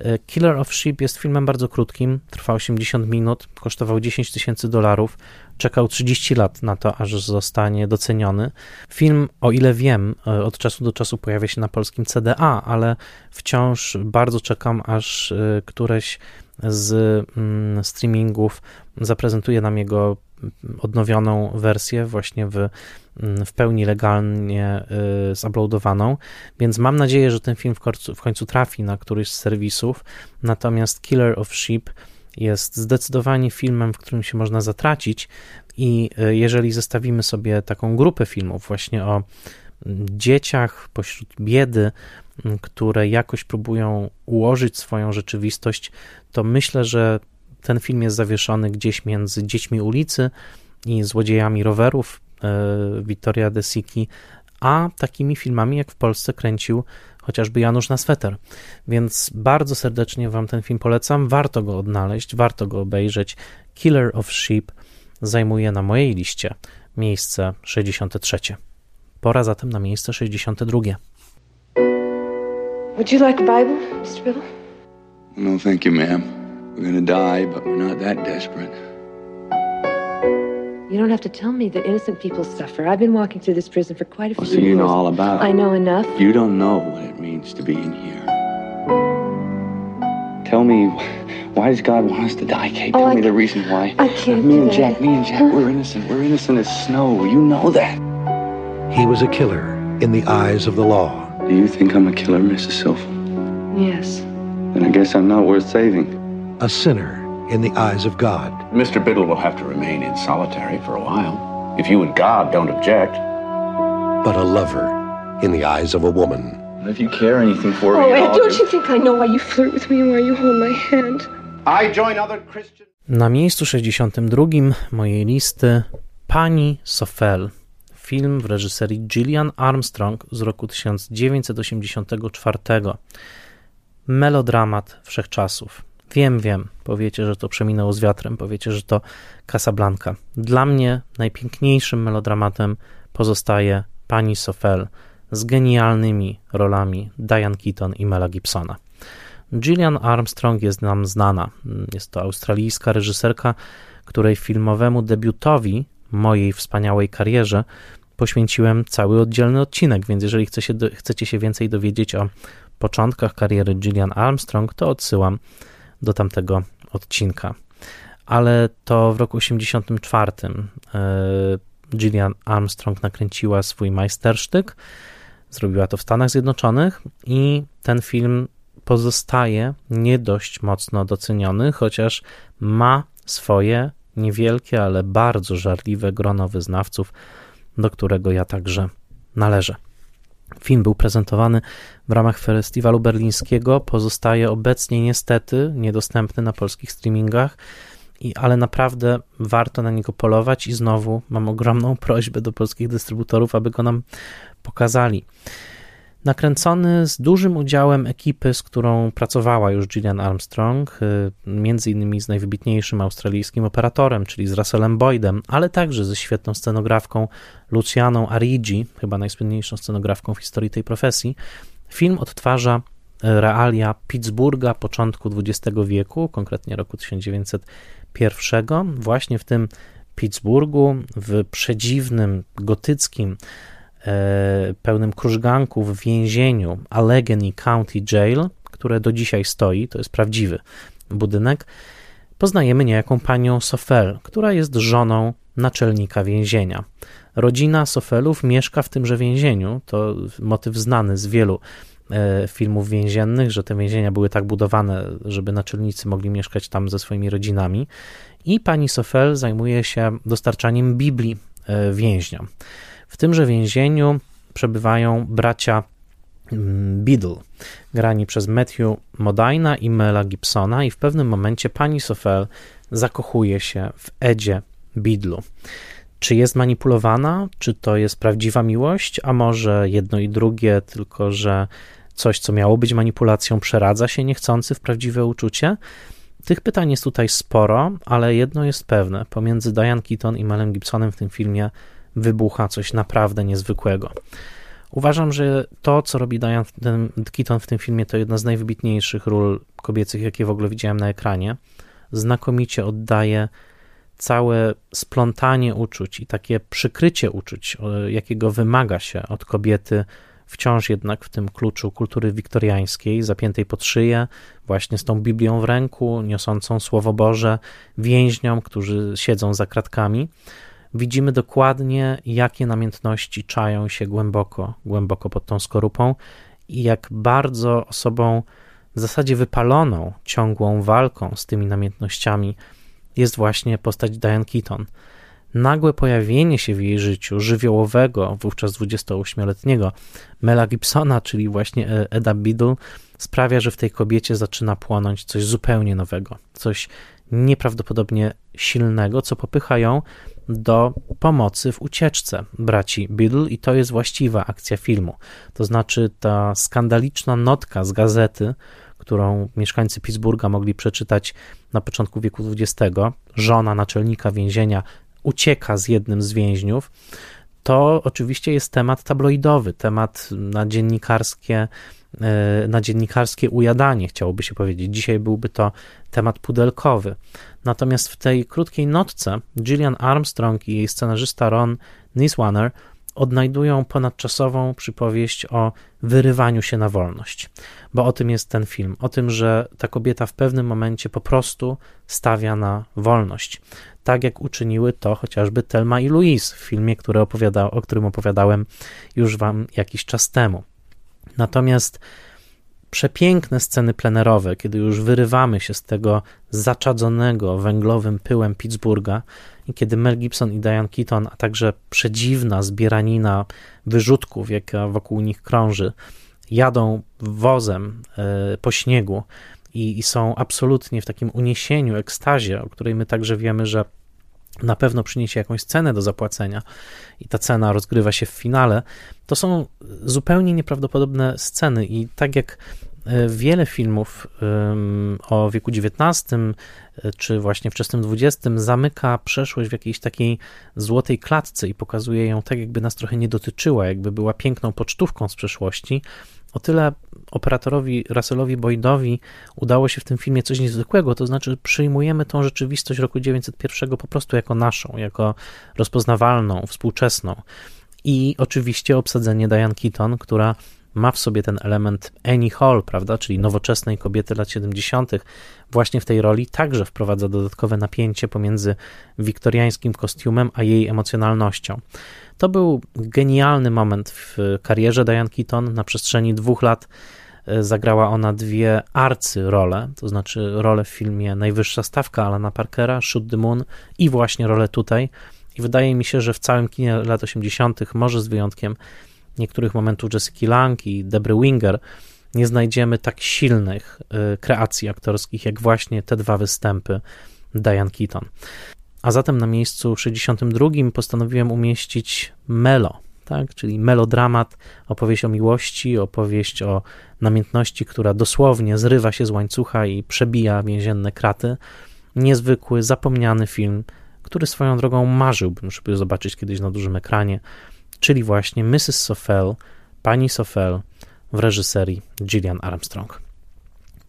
Y, Killer of Sheep jest filmem bardzo krótkim, trwa 80 minut, kosztował 10 tysięcy dolarów, czekał 30 lat na to, aż zostanie doceniony. Film, o ile wiem, y, od czasu do czasu pojawia się na polskim CDA, ale wciąż bardzo czekam, aż któreś z mm, streamingów zaprezentuje nam jego odnowioną wersję, właśnie w, mm, w pełni legalnie y, zuploadowaną, więc mam nadzieję, że ten film w końcu, w końcu trafi na któryś z serwisów. Natomiast Killer of Sheep jest zdecydowanie filmem, w którym się można zatracić, i y, jeżeli zestawimy sobie taką grupę filmów, właśnie o mm, dzieciach pośród biedy, które jakoś próbują ułożyć swoją rzeczywistość, to myślę, że ten film jest zawieszony gdzieś między dziećmi ulicy i złodziejami rowerów e, Vittoria De Sicchi, a takimi filmami jak w Polsce kręcił chociażby Janusz na sweter. Więc bardzo serdecznie Wam ten film polecam. Warto go odnaleźć, warto go obejrzeć. Killer of Sheep zajmuje na mojej liście miejsce 63. Pora zatem na miejsce 62. Would you like a Bible, Mr. Biddle? No, thank you, ma'am. We're gonna die, but we're not that desperate. You don't have to tell me that innocent people suffer. I've been walking through this prison for quite a few Oh, so years. you know all about it. I know enough. You don't know what it means to be in here. Tell me, why does God want us to die, Kate? Oh, Tell I me the reason why. I can't Me do and that. Jack, me and Jack, we're innocent. We're innocent as snow. You know that. He was a killer in the eyes of the law. Do you think I'm a killer, Mrs. Silver? Yes. Then I guess I'm not worth saving. A sinner in the eyes of God. Mr. Biddle will have to remain in solitary for a while. If you and God don't object. But a lover in the eyes of a woman. If you care anything for Oh, me, Ed, I'll don't do- you think I know why you flirt with me and why you hold my hand? I join other Christians. Na miejscu 62 mojej listy Pani Sofel. Film w reżyserii Gillian Armstrong z roku 1984. Melodramat wszechczasów. Wiem, wiem, powiecie, że to przeminęło z wiatrem, powiecie, że to Casablanca. Dla mnie najpiękniejszym melodramatem pozostaje Pani Sofel z genialnymi rolami Diane Keaton i Mela Gibsona. Gillian Armstrong jest nam znana. Jest to australijska reżyserka, której filmowemu debiutowi mojej wspaniałej karierze poświęciłem cały oddzielny odcinek, więc jeżeli chce się, chcecie się więcej dowiedzieć o początkach kariery Gillian Armstrong, to odsyłam do tamtego odcinka. Ale to w roku 1984 Gillian Armstrong nakręciła swój majstersztyk, zrobiła to w Stanach Zjednoczonych i ten film pozostaje nie dość mocno doceniony, chociaż ma swoje niewielkie, ale bardzo żarliwe grono wyznawców, do którego ja także należę. Film był prezentowany w ramach festiwalu berlińskiego, pozostaje obecnie niestety niedostępny na polskich streamingach, i, ale naprawdę warto na niego polować i znowu mam ogromną prośbę do polskich dystrybutorów, aby go nam pokazali. Nakręcony z dużym udziałem ekipy, z którą pracowała już Gillian Armstrong, między innymi z najwybitniejszym australijskim operatorem, czyli z Russellem Boydem, ale także ze świetną scenografką Lucianą Arigi, chyba najsłynniejszą scenografką w historii tej profesji. Film odtwarza realia Pittsburgha początku XX wieku, konkretnie roku 1901. Właśnie w tym Pittsburghu, w przedziwnym, gotyckim, pełnym krużganków więzieniu Allegheny County Jail, które do dzisiaj stoi, to jest prawdziwy budynek, poznajemy niejaką panią Sofel, która jest żoną naczelnika więzienia. Rodzina Sofelów mieszka w tymże więzieniu, to motyw znany z wielu filmów więziennych, że te więzienia były tak budowane, żeby naczelnicy mogli mieszkać tam ze swoimi rodzinami. I pani Sofel zajmuje się dostarczaniem Biblii więźniom. W tymże więzieniu przebywają bracia Biddle, grani przez Matthew Modina i Mela Gibsona, i w pewnym momencie pani Sofel zakochuje się w Edzie Biddlu. Czy jest manipulowana, czy to jest prawdziwa miłość, a może jedno i drugie, tylko że coś, co miało być manipulacją, przeradza się niechcący w prawdziwe uczucie? Tych pytań jest tutaj sporo, ale jedno jest pewne: pomiędzy Diane Keaton i Melem Gibsonem w tym filmie wybucha coś naprawdę niezwykłego. Uważam, że to, co robi Diane Keaton w tym filmie, to jedna z najwybitniejszych ról kobiecych, jakie w ogóle widziałem na ekranie. Znakomicie oddaje całe splątanie uczuć i takie przykrycie uczuć, jakiego wymaga się od kobiety, wciąż jednak w tym kluczu kultury wiktoriańskiej, zapiętej pod szyję, właśnie z tą Biblią w ręku, niosącą Słowo Boże więźniom, którzy siedzą za kratkami widzimy dokładnie, jakie namiętności czają się głęboko, głęboko pod tą skorupą i jak bardzo osobą w zasadzie wypaloną ciągłą walką z tymi namiętnościami jest właśnie postać Diane Keaton. Nagłe pojawienie się w jej życiu żywiołowego, wówczas 28-letniego Mela Gibsona, czyli właśnie Eda Biddle, sprawia, że w tej kobiecie zaczyna płonąć coś zupełnie nowego, coś nieprawdopodobnie silnego, co popycha ją do pomocy w ucieczce braci Biddle i to jest właściwa akcja filmu. To znaczy ta skandaliczna notka z gazety, którą mieszkańcy Pittsburgha mogli przeczytać na początku wieku XX, żona naczelnika więzienia ucieka z jednym z więźniów, to oczywiście jest temat tabloidowy, temat na dziennikarskie, na dziennikarskie ujadanie, chciałoby się powiedzieć. Dzisiaj byłby to temat pudelkowy. Natomiast w tej krótkiej notce Gillian Armstrong i jej scenarzysta Ron Niswaner odnajdują ponadczasową przypowieść o wyrywaniu się na wolność. Bo o tym jest ten film. O tym, że ta kobieta w pewnym momencie po prostu stawia na wolność. Tak jak uczyniły to chociażby Telma i Louise w filmie, który opowiada, o którym opowiadałem już wam jakiś czas temu. Natomiast przepiękne sceny plenerowe, kiedy już wyrywamy się z tego zaczadzonego węglowym pyłem Pittsburgha i kiedy Mel Gibson i Diane Keaton, a także przedziwna zbieranina wyrzutków, jaka wokół nich krąży, jadą wozem e, po śniegu i, i są absolutnie w takim uniesieniu, ekstazie, o której my także wiemy, że na pewno przyniesie jakąś cenę do zapłacenia i ta cena rozgrywa się w finale, to są zupełnie nieprawdopodobne sceny i tak jak e, wiele filmów o wieku XIX e, czy właśnie wczesnym XX zamyka przeszłość w jakiejś takiej złotej klatce i pokazuje ją tak, jakby nas trochę nie dotyczyła, jakby była piękną pocztówką z przeszłości, o tyle operatorowi Russellowi Boydowi udało się w tym filmie coś niezwykłego, to znaczy przyjmujemy tą rzeczywistość roku 901 po prostu jako naszą, jako rozpoznawalną, współczesną. I oczywiście obsadzenie Diane Keaton, która ma w sobie ten element Annie Hall, prawda, czyli nowoczesnej kobiety lat 70., właśnie w tej roli także wprowadza dodatkowe napięcie pomiędzy wiktoriańskim kostiumem a jej emocjonalnością. To był genialny moment w karierze Diane Keaton. Na przestrzeni dwóch lat e, zagrała ona dwie arcy role, to znaczy rolę w filmie Najwyższa Stawka Alana Parkera, Shoot the Moon i właśnie rolę tutaj. I wydaje mi się, że w całym kinie lat 80., może z wyjątkiem niektórych momentów Jessica Lang i Debry Winger, nie znajdziemy tak silnych e, kreacji aktorskich, jak właśnie te dwa występy Diane Keaton. A zatem na miejscu 62 postanowiłem umieścić Melo, tak? czyli melodramat, opowieść o miłości, opowieść o namiętności, która dosłownie zrywa się z łańcucha i przebija więzienne kraty. Niezwykły, zapomniany film, który swoją drogą marzyłbym, żeby zobaczyć kiedyś na dużym ekranie, czyli właśnie Mrs. Soffel, pani Soffel w reżyserii Gillian Armstrong.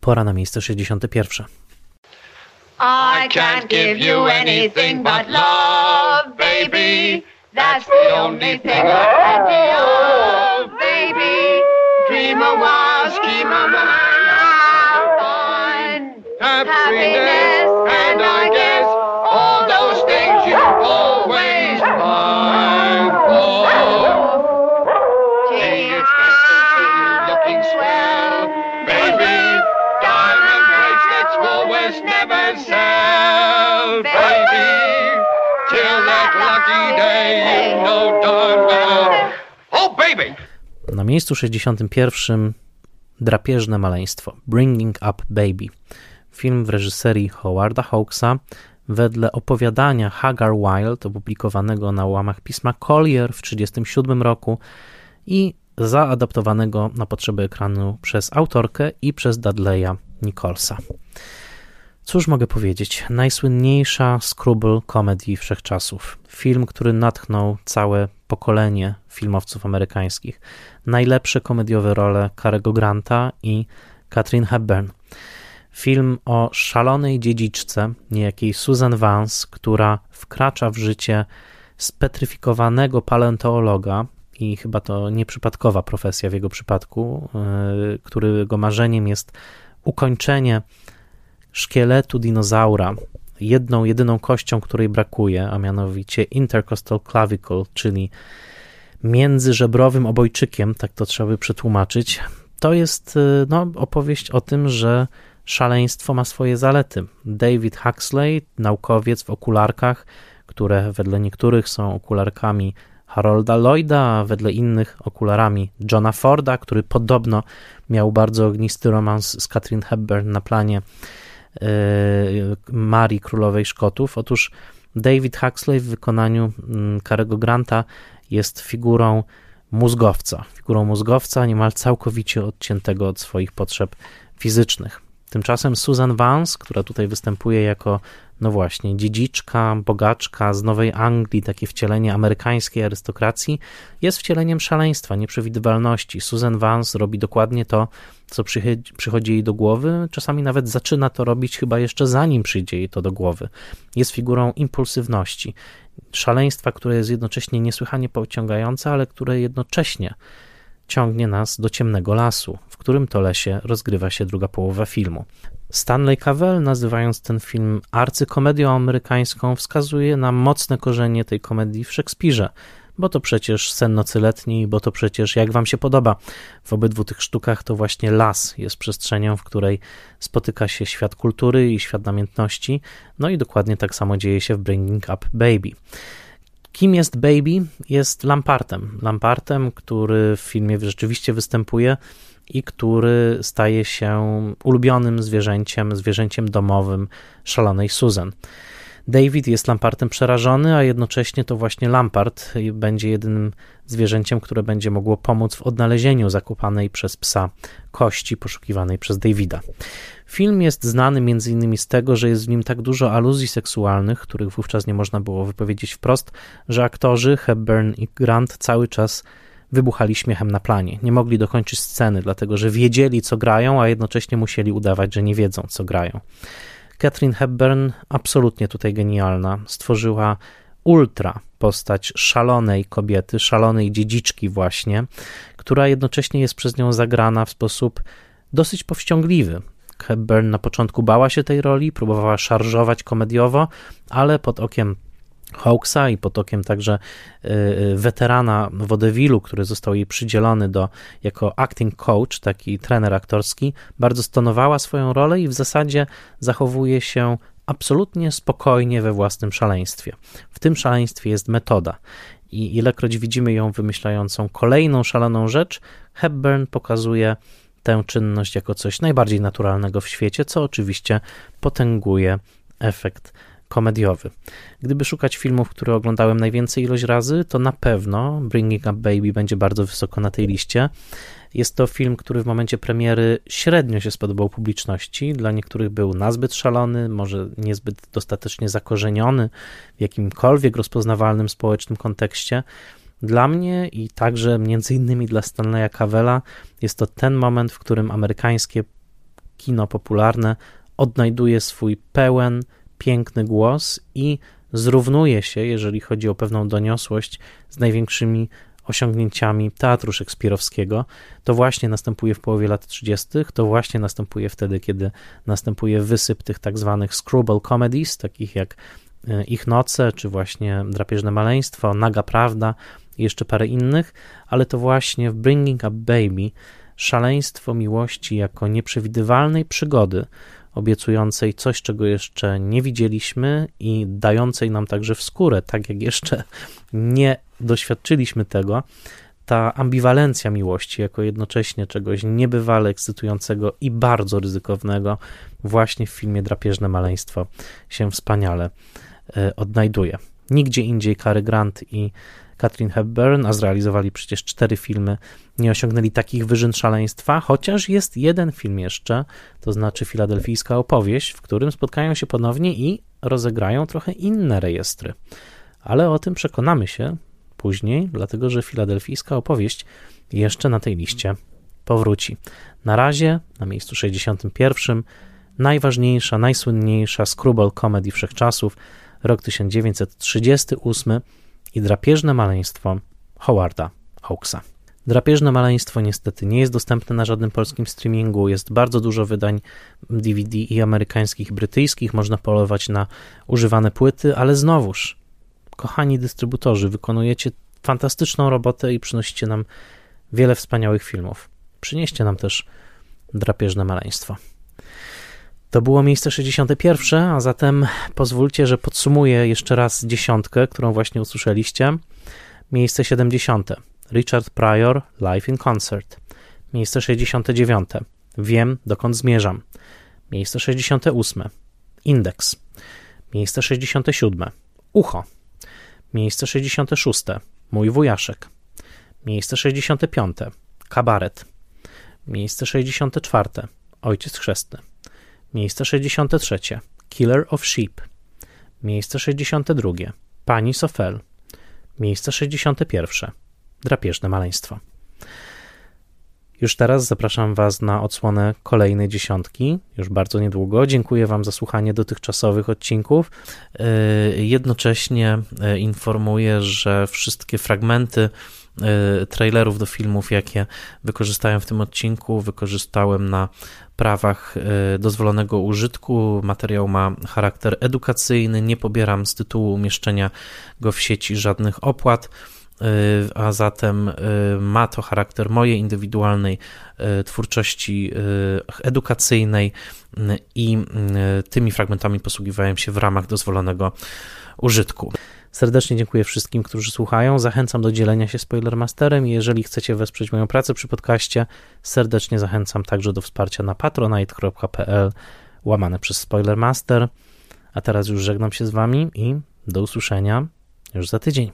Pora na miejsce 61. I can't give you anything but love, baby. That's the only thing I can give, baby. Dream a while, scheme a while, fun, happiness, swell, baby. Diamond bracelets always never sell, baby. Till that lucky day, you know darn well. Oh, baby! Na miejscu 61 drapieżne maleństwo Bringing Up Baby. Film w reżyserii Howarda Hawksa wedle opowiadania Hagar Wild opublikowanego na łamach pisma Collier w 1937 roku i zaadaptowanego na potrzeby ekranu przez autorkę i przez Dudleya Nicholsa. Cóż mogę powiedzieć? Najsłynniejsza Scrubble komedii wszechczasów. Film, który natchnął całe pokolenie filmowców amerykańskich. Najlepsze komediowe role Carego Granta i Katrin Hepburn. Film o szalonej dziedziczce, niejakiej Susan Vance, która wkracza w życie spetryfikowanego paleontologa, i chyba to nieprzypadkowa profesja w jego przypadku, yy, którego marzeniem jest ukończenie szkieletu dinozaura jedną, jedyną kością, której brakuje, a mianowicie intercostal clavicle, czyli międzyżebrowym obojczykiem, tak to trzeba by przetłumaczyć. To jest y, no, opowieść o tym, że szaleństwo ma swoje zalety. David Huxley, naukowiec w okularkach, które wedle niektórych są okularkami Harolda Lloyda, wedle innych okularami Johna Forda, który podobno miał bardzo ognisty romans z Katrin Hepburn na planie yy, Marii Królowej Szkotów. Otóż David Huxley w wykonaniu Karego mm, Granta jest figurą mózgowca, figurą mózgowca niemal całkowicie odciętego od swoich potrzeb fizycznych. Tymczasem Susan Vance, która tutaj występuje jako, no właśnie, dziedziczka, bogaczka z Nowej Anglii, takie wcielenie amerykańskiej arystokracji, jest wcieleniem szaleństwa, nieprzewidywalności. Susan Vance robi dokładnie to, co przychodzi jej do głowy, czasami nawet zaczyna to robić chyba jeszcze zanim przyjdzie jej to do głowy. Jest figurą impulsywności, szaleństwa, które jest jednocześnie niesłychanie pociągające, ale które jednocześnie ciągnie nas do ciemnego lasu, w którym to lesie rozgrywa się druga połowa filmu. Stanley Cavell, nazywając ten film arcykomedią amerykańską, wskazuje na mocne korzenie tej komedii w Szekspirze, bo to przecież sen nocy letniej, bo to przecież jak wam się podoba. W obydwu tych sztukach to właśnie las jest przestrzenią, w której spotyka się świat kultury i świat namiętności, no i dokładnie tak samo dzieje się w Bringing Up Baby. Kim jest Baby? Jest Lampartem. Lampartem, który w filmie rzeczywiście występuje i który staje się ulubionym zwierzęciem, zwierzęciem domowym szalonej Susan. David jest Lampartem przerażony, a jednocześnie to właśnie Lampart będzie jedynym zwierzęciem, które będzie mogło pomóc w odnalezieniu zakupanej przez psa kości poszukiwanej przez Davida. Film jest znany m.in. z tego, że jest w nim tak dużo aluzji seksualnych, których wówczas nie można było wypowiedzieć wprost, że aktorzy Hepburn i Grant cały czas wybuchali śmiechem na planie. Nie mogli dokończyć sceny, dlatego że wiedzieli, co grają, a jednocześnie musieli udawać, że nie wiedzą, co grają. Catherine Hepburn, absolutnie tutaj genialna, stworzyła ultra postać szalonej kobiety, szalonej dziedziczki, właśnie, która jednocześnie jest przez nią zagrana w sposób dosyć powściągliwy. Hepburn na początku bała się tej roli, próbowała szarżować komediowo, ale pod okiem Hawksa i pod okiem także y, y, weterana wodewilu, który został jej przydzielony do, jako acting coach, taki trener aktorski, bardzo stonowała swoją rolę i w zasadzie zachowuje się absolutnie spokojnie we własnym szaleństwie. W tym szaleństwie jest metoda. I ilekroć widzimy ją wymyślającą kolejną szaloną rzecz, Hepburn pokazuje tę czynność jako coś najbardziej naturalnego w świecie, co oczywiście potęguje efekt komediowy. Gdyby szukać filmów, które oglądałem najwięcej ilość razy, to na pewno Bringing Up Baby będzie bardzo wysoko na tej liście. Jest to film, który w momencie premiery średnio się spodobał publiczności. Dla niektórych był nazbyt szalony, może niezbyt dostatecznie zakorzeniony w jakimkolwiek rozpoznawalnym społecznym kontekście. Dla mnie i także między innymi dla Stanleya Cavella jest to ten moment, w którym amerykańskie kino popularne odnajduje swój pełen, piękny głos i zrównuje się, jeżeli chodzi o pewną doniosłość, z największymi osiągnięciami teatru szekspirowskiego. To właśnie następuje w połowie lat 30., to właśnie następuje wtedy, kiedy następuje wysyp tych tak zwanych screwball comedies, takich jak e, Ich Noce, czy właśnie Drapieżne Maleństwo, Naga Prawda i jeszcze parę innych, ale to właśnie w Bringing Up Baby szaleństwo miłości jako nieprzewidywalnej przygody, obiecującej coś, czego jeszcze nie widzieliśmy i dającej nam także w skórę, tak jak jeszcze nie doświadczyliśmy tego, ta ambiwalencja miłości jako jednocześnie czegoś niebywale ekscytującego i bardzo ryzykownego właśnie w filmie Drapieżne Maleństwo się wspaniale e, odnajduje. Nigdzie indziej Cary Grant i Katrin Hepburn, a zrealizowali przecież cztery filmy, nie osiągnęli takich wyżyn szaleństwa, chociaż jest jeden film jeszcze, to znaczy Filadelfijska opowieść, w którym spotkają się ponownie i rozegrają trochę inne rejestry. Ale o tym przekonamy się później, dlatego że Filadelfijska opowieść jeszcze na tej liście powróci. Na razie, na miejscu 61, najważniejsza, najsłynniejsza screwball comedy wszechczasów, rok 1938, i drapieżne maleństwo Howarda Hawksa. Drapieżne maleństwo niestety nie jest dostępne na żadnym polskim streamingu. Jest bardzo dużo wydań DVD i amerykańskich, i brytyjskich. Można polować na używane płyty, ale znowuż, kochani dystrybutorzy, wykonujecie fantastyczną robotę i przynosicie nam wiele wspaniałych filmów. Przynieście nam też drapieżne maleństwo. To było miejsce 61, a zatem pozwólcie, że podsumuję jeszcze raz dziesiątkę, którą właśnie usłyszeliście. Miejsce 70. Richard Pryor, Live in Concert. Miejsce 69. Wiem, dokąd zmierzam. Miejsce 68. Indeks. Miejsce 67. Ucho. Miejsce 66. Mój wujaszek. Miejsce 65. Kabaret. Miejsce 64. Ojciec chrzestny. Miejsce 63. Killer of Sheep. Miejsce 62. Pani Sofel. Miejsce 61. Drapieżne maleństwo. Już teraz zapraszam Was na odsłonę kolejnej dziesiątki, już bardzo niedługo. Dziękuję Wam za słuchanie dotychczasowych odcinków. Yy, jednocześnie yy, informuję, że wszystkie fragmenty trailerów do filmów, jakie wykorzystałem w tym odcinku, wykorzystałem na prawach dozwolonego użytku. Materiał ma charakter edukacyjny, nie pobieram z tytułu umieszczenia go w sieci żadnych opłat. Y, a zatem y, ma to charakter mojej indywidualnej y, twórczości edukacyjnej i tymi fragmentami posługiwałem się w ramach dozwolonego użytku. Serdecznie dziękuję wszystkim, którzy słuchają. Zachęcam do dzielenia się Spoilermasterem jeżeli chcecie wesprzeć moją pracę przy podcaście, serdecznie zachęcam także do wsparcia na patronite.pl łamane przez Spoilermaster. A teraz już żegnam się z Wami i do usłyszenia już za tydzień.